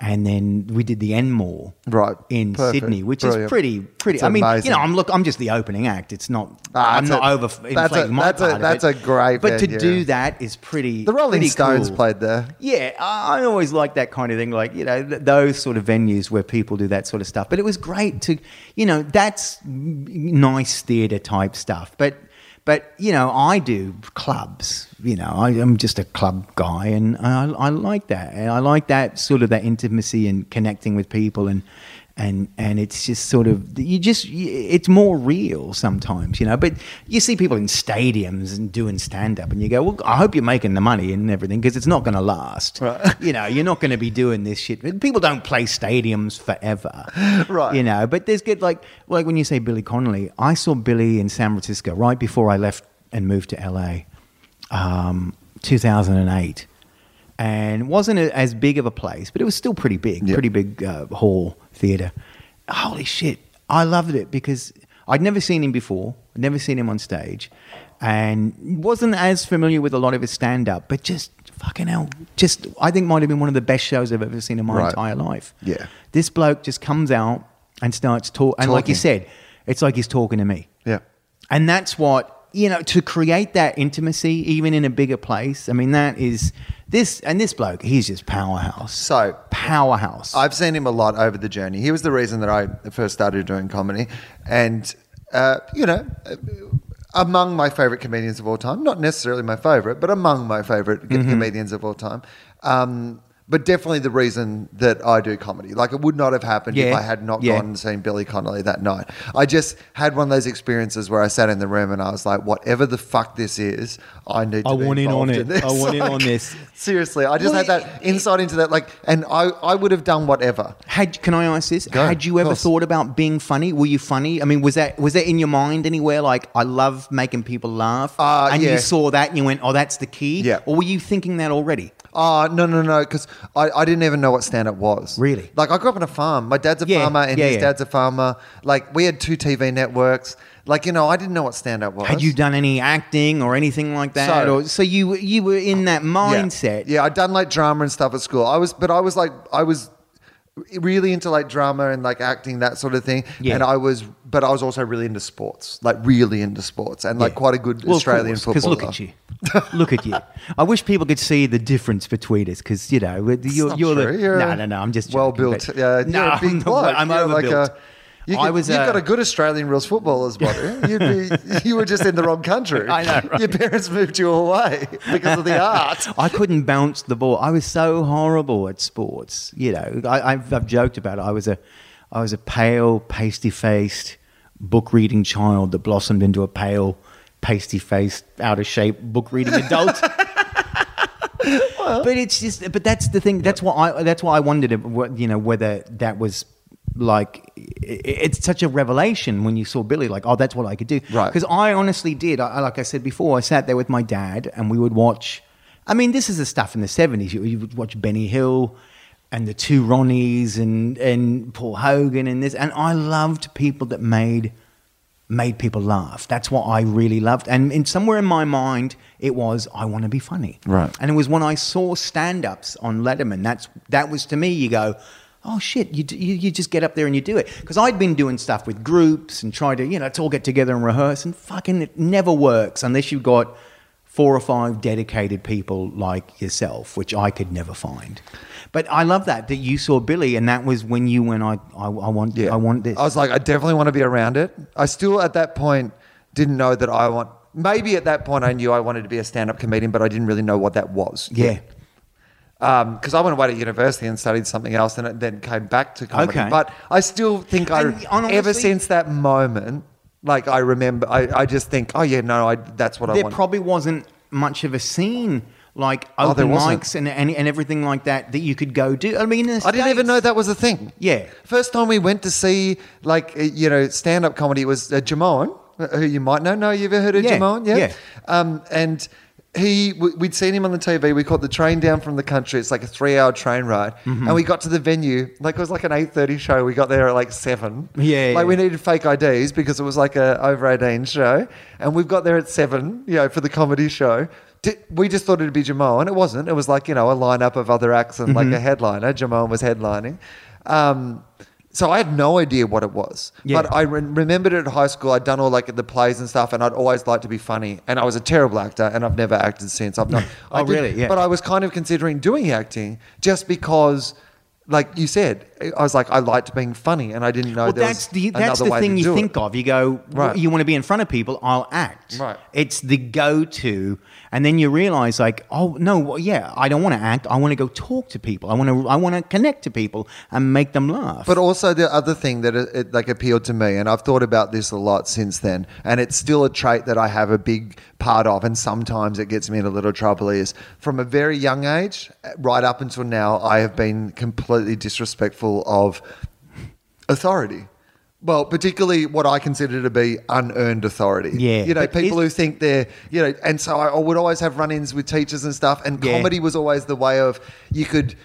And then we did the Enmore Right. in Perfect. Sydney, which Brilliant. is pretty, pretty. It's I mean, amazing. you know, I'm look, I'm just the opening act. It's not. Ah, I'm not a- over that's a- my that's a- part of that's a great But to venue. do that is pretty. the Rolling pretty Stones cool. played there. Yeah, I I always like that kind of thing, like you know th- those sort of venues where people do that sort of stuff. But it was great to, you know, that's nice theatre type stuff. But but you know, I do clubs. You know, I, I'm just a club guy, and I, I like that. And I like that sort of that intimacy and connecting with people and. And, and it's just sort of you just it's more real sometimes you know but you see people in stadiums and doing stand up and you go well I hope you're making the money and everything because it's not going to last Right. you know, you're not going to be doing this shit. People don't play stadiums forever, Right. You know, but there's good like like when you say Billy Connolly, I saw Billy in San Francisco right before I left and moved to LA, um, 2008, and wasn't as big of a place, but it was still pretty big, Yeah. pretty big uh, hall theater. Holy shit, I loved it because I'd never seen him before. never seen him on stage, and wasn't as familiar with a lot of his stand up, but just fucking hell, just I think might have been one of the best shows I've ever seen in my Right. entire life. Yeah. this bloke just comes out and starts talk, and like you said, it's like he's talking to me. Yeah. And that's what, you know, to create that intimacy, even in a bigger place, I mean, that is this, and this bloke, he's just powerhouse. So Powerhouse. I've seen him a lot over the journey. He was the reason that I first started doing comedy, and uh, you know, uh, among my favorite comedians of all time, not necessarily my favorite, but among my favorite Mm-hmm. comedians of all time. Um, but definitely the reason that I do comedy. Like it would not have happened if I had not yeah. gone and seen Billy Connolly that night. I just had one of those experiences where I sat in the room and I was like, whatever the fuck this is, I need to I be want in on it. in this. I want in on this. Seriously, I just Well, had that insight into that. Like, and I, I would have done whatever. Had can I ask this? Go, Had you ever thought about being funny? Were you funny? I mean, was that was that in your mind anywhere? Like, I love making people laugh, Uh, and yeah. you saw that and you went, "Oh, that's the key." Yeah. Or were you thinking that already? Oh, no, no, no, because I, I didn't even know what stand up was. Really? Like, I grew up on a farm. My dad's a Yeah, farmer and yeah, his yeah. dad's a farmer. Like, we had two TV networks. Like, you know, I didn't know what stand up was. Had you done any acting or anything like that? So- or so you you were in that Yeah. mindset. Yeah, I'd done like drama and stuff at school. I was, but I was like, I was really into like drama and like acting, that sort of thing. Yeah. And I was, but I was also really into sports, like really into sports and like Yeah. quite a good Well, Australian course, footballer. Because look at you, look at you. I wish people could see the difference between us because you know you're, not you're true. the You're no no no. I'm just well joking, built. Yeah, no, you're a big I'm, bloke. I'm You're like overbuilt. a- you I could- was. You've uh, got a good Australian rules footballer's body. You'd be, you were just in the wrong country. I know, right? Your parents moved you away because of the art. I couldn't bounce the ball. I was so horrible at sports. You know, I, I've, I've joked about it. I was a, I was a pale, pasty-faced, book-reading child that blossomed into a pale, pasty-faced, out-of-shape book-reading adult. but it's just, but that's the thing. That's why I. That's why I wondered, uh, you know, whether that was like it's such a revelation when you saw Billy. Like, oh, that's what I could do. Right. Because I honestly did. I, like I said before, I sat there with my dad, and we would watch. I mean, this is the stuff in the seventies. You, you would watch Benny Hill. And the two Ronnies and, and Paul Hogan and this and I loved people that made made people laugh. That's what I really loved. And in somewhere in my mind, it was I want to be funny. Right. And it was when I saw stand-ups on Letterman. That's that was to me. You go, oh shit, you you, you just get up there and you do it. Because I'd been doing stuff with groups and try to you know let's all get together and rehearse, and fucking it never works unless you've got four or five dedicated people like yourself, which I could never find. But I love that that you saw Billy, and that was when you went. I I, I want I want this. I was like, I definitely want to be around it. I still, at that point, didn't know that I want. Maybe at that point, I knew I wanted to be a stand-up comedian, but I didn't really know what that was. yeah. Um, because I went away to university and studied something else, and then came back to comedy. Okay. But I still think I, And honestly- ever since that moment, like I remember, I, I just think, oh yeah, no, I, that's what I there probably wasn't much of a scene like Oh, there open wasn't. mics and, and, and everything like that that you could go do. I mean, in the I didn't even States- know that was a thing. Yeah. First time we went to see like uh, you know stand up comedy was uh, Jimeoin, uh, who you might know. No, you ever heard of Yeah, Jimeoin? Yeah. yeah. Um, and he w- we'd seen him on the TV. We caught the train down from the country. It's like a three hour train ride, Mm-hmm. and we got to the venue. Like it was like an eight thirty show. We got there at like seven. Yeah, Like we yeah. needed fake IDs because it was like a over eighteen show, and we've got there at seven. You know, for the comedy show. We just thought it'd be Jimeoin, and it wasn't. It was like you know a lineup of other acts and Mm-hmm. like a headliner. Jimeoin was headlining. Um, so I had no idea what it was, Yeah. but I re- remembered it at high school. I'd done all like the plays and stuff, and I'd always liked to be funny. And I was a terrible actor, and I've never acted since. I've not. I Oh, really? Yeah. But I was kind of considering doing acting just because, like you said, I was like I liked being funny, and I didn't know Well, that's was the that's another the thing you think it. of. You go, Right. you want to be in front of people. I'll act. Right. It's the go-to, and then you realize, like, oh no, well, yeah, I don't want to act. I want to go talk to people. I want to I want to connect to people and make them laugh. But also the other thing that it, it like appealed to me, and I've thought about this a lot since then, and it's still a trait that I have a big part of, and sometimes it gets me in a little trouble. Is from a very young age, right up until now, I have been completely disrespectful of authority. Well, particularly what I consider to be unearned authority. Yeah, you know, people who think they're, you know, and so I, would always have run-ins with teachers and stuff, and Yeah. comedy was always the way of you could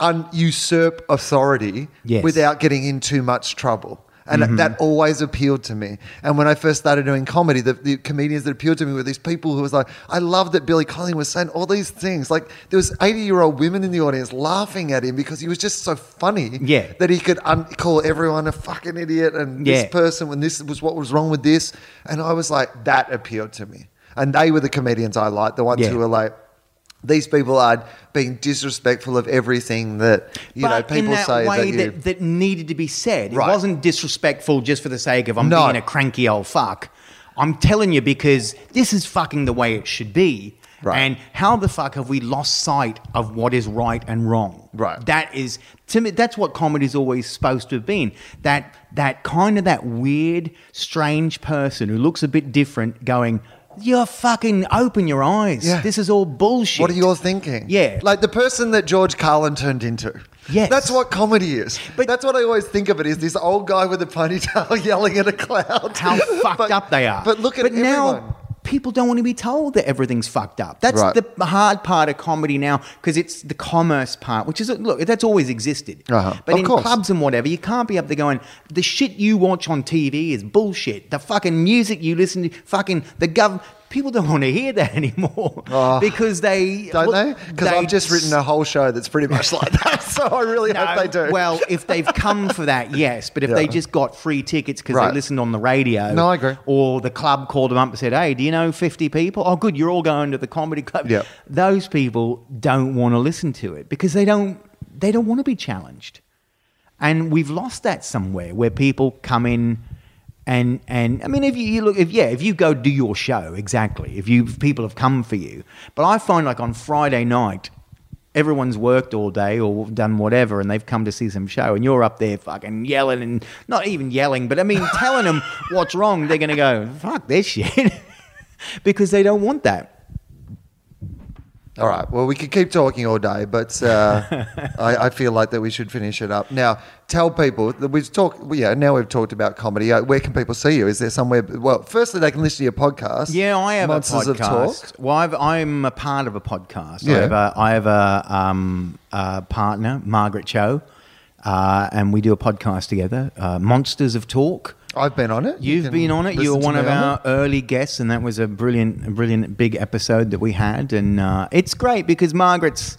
un- usurp authority Yes. without getting in too much trouble. And Mm-hmm. that always appealed to me. And when I first started doing comedy, the, the comedians that appealed to me were these people who was like, I love that Billy Collins was saying all these things. Like there was 80 year old women in the audience laughing at him because he was just so funny Yeah. that he could un- call everyone a fucking idiot and Yeah. this person when this was what was wrong with this. And I was like, that appealed to me. And they were the comedians I liked, the ones Yeah. who were like, these people are being disrespectful of everything that you know people in that say way that you. that, that needed to be said. Right. It wasn't disrespectful just for the sake of I'm No. being a cranky old fuck. I'm telling you because this is fucking the way it should be. Right. And how the fuck have we lost sight of what is right and wrong? Right. That is to me. That's what comedy's always supposed to have been. That that kind of that weird, strange person who looks a bit different, going, "You're fucking open your eyes. Yeah. This is all bullshit." What are you all thinking? Yeah. Like the person that George Carlin turned into. Yes. That's what comedy is. But- That's what I always think of it is this old guy with a ponytail yelling at a cloud. how fucked But- up they are. But look at but now everyone. People don't want to be told that everything's fucked up. That's Right. the hard part of comedy now because it's the commerce part, which is look that's always existed. Uh-huh. But Of in course. clubs and whatever, you can't be up there going the shit you watch on TV is bullshit. The fucking music you listen to, fucking the gov. People don't want to hear that anymore Oh. because they Don't well, they? Because I've just written a whole show that's pretty much like that. So I really No, hope they do. Well, if they've come for that, yes. But if they just got free tickets because Right. they listened on the radio, No, I agree. Or the club called them up and said, "Hey, do you know fifty people? Oh, good, you're all going to the comedy club." Yeah. Those people don't want to listen to it because they don't. They don't want to be challenged, and we've lost that somewhere where people come in. And and I mean, if you, you look, if yeah, if you go do your show exactly, if you if people have come for you, but I find like on Friday night, everyone's worked all day or done whatever and they've come to see some show and you're up there fucking yelling and not even yelling but i mean telling them what's wrong they're to go fuck this shit. Because they don't want that All right. Well, we could keep talking all day, but uh, I, I feel like that we should finish it up now. Tell people that we've talked. well, Yeah, now we've talked about comedy. Uh, Where can people see you? Is there somewhere? Well, firstly, they can listen to your podcast. yeah i have Monsters a podcast well I've, i'm a part of a podcast Yeah. i have a, I have a, um, a partner margaret cho uh, and we do a podcast together uh, monsters of talk I've been on it. You You've can been on it. You were one of our it. early guests, and that was a brilliant, a brilliant big episode that we had. And uh, it's great because Margaret's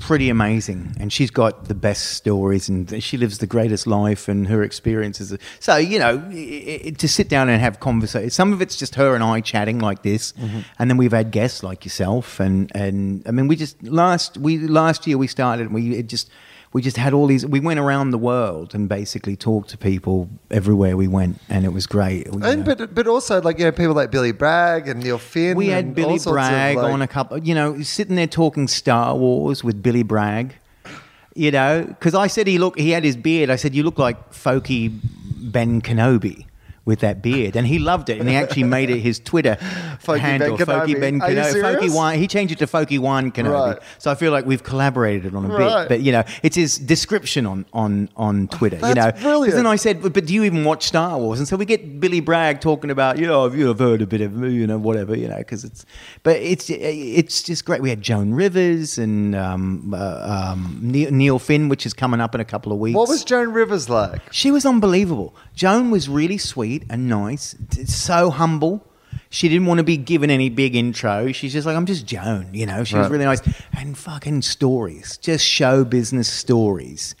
pretty amazing, and she's got the best stories, and she lives the greatest life, and her experiences. So you know, i i to sit down and have conversations. Some of it's just her and I chatting like this, Mm-hmm. and then we've had guests like yourself, and and I mean, we just last we last year we started, and we it just. We just had all these. We went around the world and basically talked to people everywhere we went, and it was great. you And, know. but, but also like you know people like Billy Bragg and Neil Finn. we had Billy Bragg like- on a couple. You know, sitting there talking Star Wars with Billy Bragg. You know, because I said he look. He had his beard. I said you look like Folky Ben Kenobi. With that beard, and he loved it, and he actually made it his Twitter handle. Ben. Ben Kenobi. Serious? One. He changed it to Folky One Kenobi. Right. So I feel like we've collaborated on a Right. bit. But you know, it's his description on on on Twitter. you know, brilliant. Then I said, but, but do you even watch Star Wars? And so we get Billy Bragg talking about, you know, I've, you heard a bit of, you know, whatever, you know, because it's, but it's it's just great. We had Joan Rivers and um, uh, um, Neil, Neil Finn, which is coming up in a couple of weeks. What was Joan Rivers like? She was unbelievable. Joan was really sweet and nice, so humble. She didn't want to be given any big intro. She's just like, I'm just Joan, you know. She was really nice. And fucking stories, just show business stories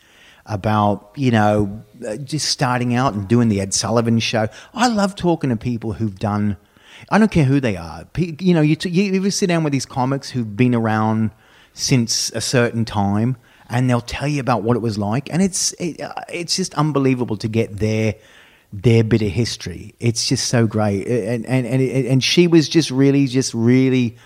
about, you know, uh, just starting out and doing the Ed Sullivan show. I love talking to people who've done, I don't care who they are. You know, you, t- you ever sit down with these comics who've been around since a certain time and they'll tell you about what it was like and it's it, uh, it's just unbelievable to get their their bit of history. It's just so great. And and and, and she was just really just really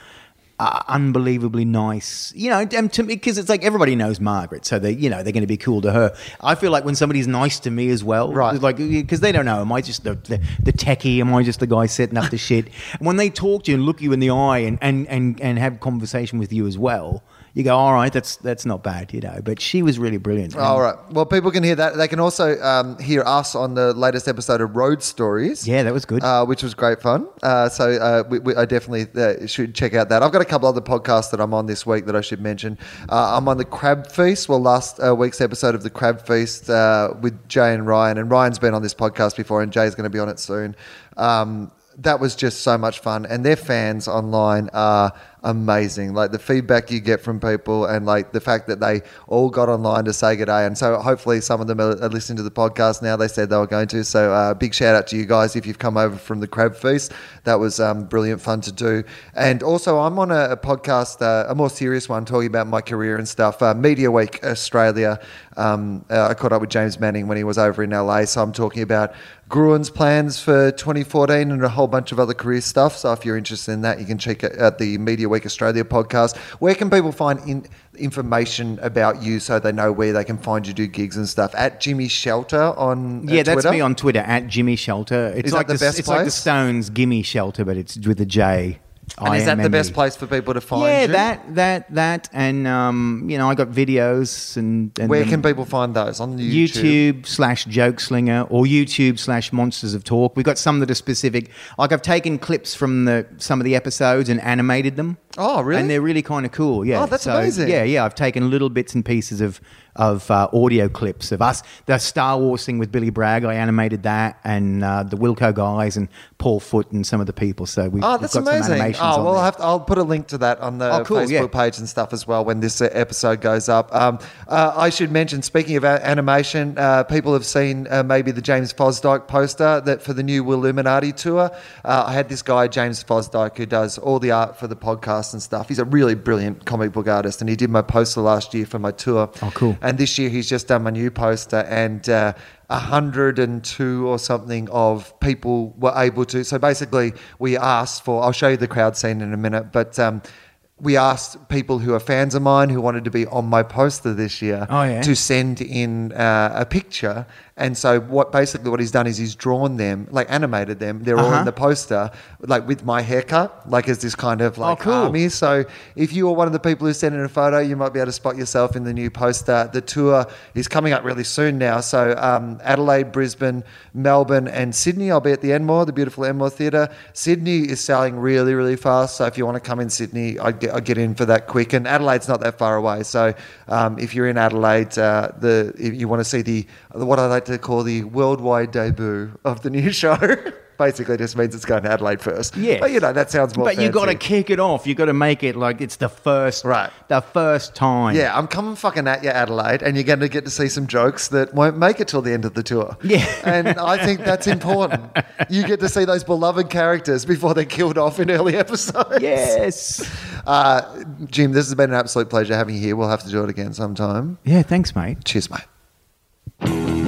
uh, unbelievably nice. You know and to me because it's like everybody knows margaret so they you know they're going to be cool to her. I feel like when somebody's nice to me as well Right. like because they don't know am i just the, the, the techie? Am i just the guy setting up the shit? When they talk to you and look you in the eye and and and, and have conversation with you as well you go, all right, that's that's not bad, you know. But she was really brilliant. All right. Well, people can hear that. They can also um, hear us on the latest episode of Road Stories. Yeah, that was good. Uh, which was great fun. Uh, so uh, we, we, I definitely uh, should check out that. I've got a couple other podcasts that I'm on this week that I should mention. Uh, I'm on the Crab Feast. Well, last uh, week's episode of the Crab Feast uh, with Jay and Ryan, and Ryan's been on this podcast before, and Jay's going to be on it soon. Um, that was just so much fun, and their fans online are amazing. Like the feedback you get from people, and like the fact that they all got online to say good day. And so hopefully some of them are, listening to the podcast now. They said they were going to. So uh, big shout out to you guys if you've come over from the Crab Feast. That was um, brilliant fun to do. And also I'm on a, a podcast, uh, a more serious one, talking about my career and stuff. Uh, Media Week Australia. Um, uh, I caught up with James Manning when he was over in LA. So I'm talking about Gruen's plans for 2014 and a whole bunch of other career stuff. So if you're interested in that, you can check it out the Media Week Australia podcast. Where can people find in, information about you so they know where they can find you do gigs and stuff? At Jimmy Shelter on uh, yeah, that's Twitter? me on Twitter at Jimmy Shelter. It's Is like the best It's like the? Stones Gimme Shelter, but it's with a J. And is that the best place for people to find Yeah, you? that that that, and um, you know, I got videos and, and Where can people find those? On YouTube? YouTube slash Jokeslinger or YouTube slash monsters of talk. We've got some that are specific. Like I've taken clips from the some of the episodes and animated them. Oh, really? And they're really kind of cool. Yeah. Oh, that's amazing. Yeah, yeah. I've taken little bits and pieces of of uh, audio clips of us. The Star Wars thing with Billy Bragg, I animated that, and uh, the Wilco guys and Paul Foot and some of the people. So we've, Oh, that's got some amazing. animations Oh, well. I'll, have to, I'll put a link to that on the Oh, cool, Facebook yeah. page and stuff as well when this uh, episode goes up. Um, uh, I should mention, speaking of animation, uh, people have seen uh, maybe the James Fosdyke poster that for the new Willuminati tour. Uh, I had this guy, James Fosdyke, who does all the art for the podcast and stuff. He's a really brilliant comic book artist, and he did my poster last year for my tour. Oh, cool. And this year he's just done my new poster, and uh, 102 or something of people were able to. So basically, we asked for, I'll show you the crowd scene in a minute, but. Um, we asked people who are fans of mine who wanted to be on my poster this year Oh, yeah? to send in uh, a picture. And so, what basically what he's done is he's drawn them, like animated them. They're all Uh-huh. in the poster, like with my haircut, like as this kind of like Oh, cool. army. So, if you are one of the people who sent in a photo, you might be able to spot yourself in the new poster. The tour is coming up really soon now. So, um, Adelaide, Brisbane, Melbourne, and Sydney. I'll be at the Enmore, the beautiful Enmore Theatre. Sydney is selling really, really fast. So, if you want to come in Sydney, I'd get, I'd get in for that quick. And Adelaide's not that far away. So, um, if you're in Adelaide, uh, the if you want to see the what I like to call the worldwide debut of the new show. Basically, just means it's going to Adelaide first. Yes. but you know that sounds more. But you got to kick it off. You got to make it like it's the first, Right. The first time. Yeah, I'm coming fucking at you, Adelaide, and you're going to get to see some jokes that won't make it till the end of the tour. Yeah. and I think that's important. You get to see those beloved characters before they're killed off in early episodes. Yes. Uh, Jim, this has been an absolute pleasure having you here. We'll have to do it again sometime. Yeah. Thanks, mate. Cheers, mate thank you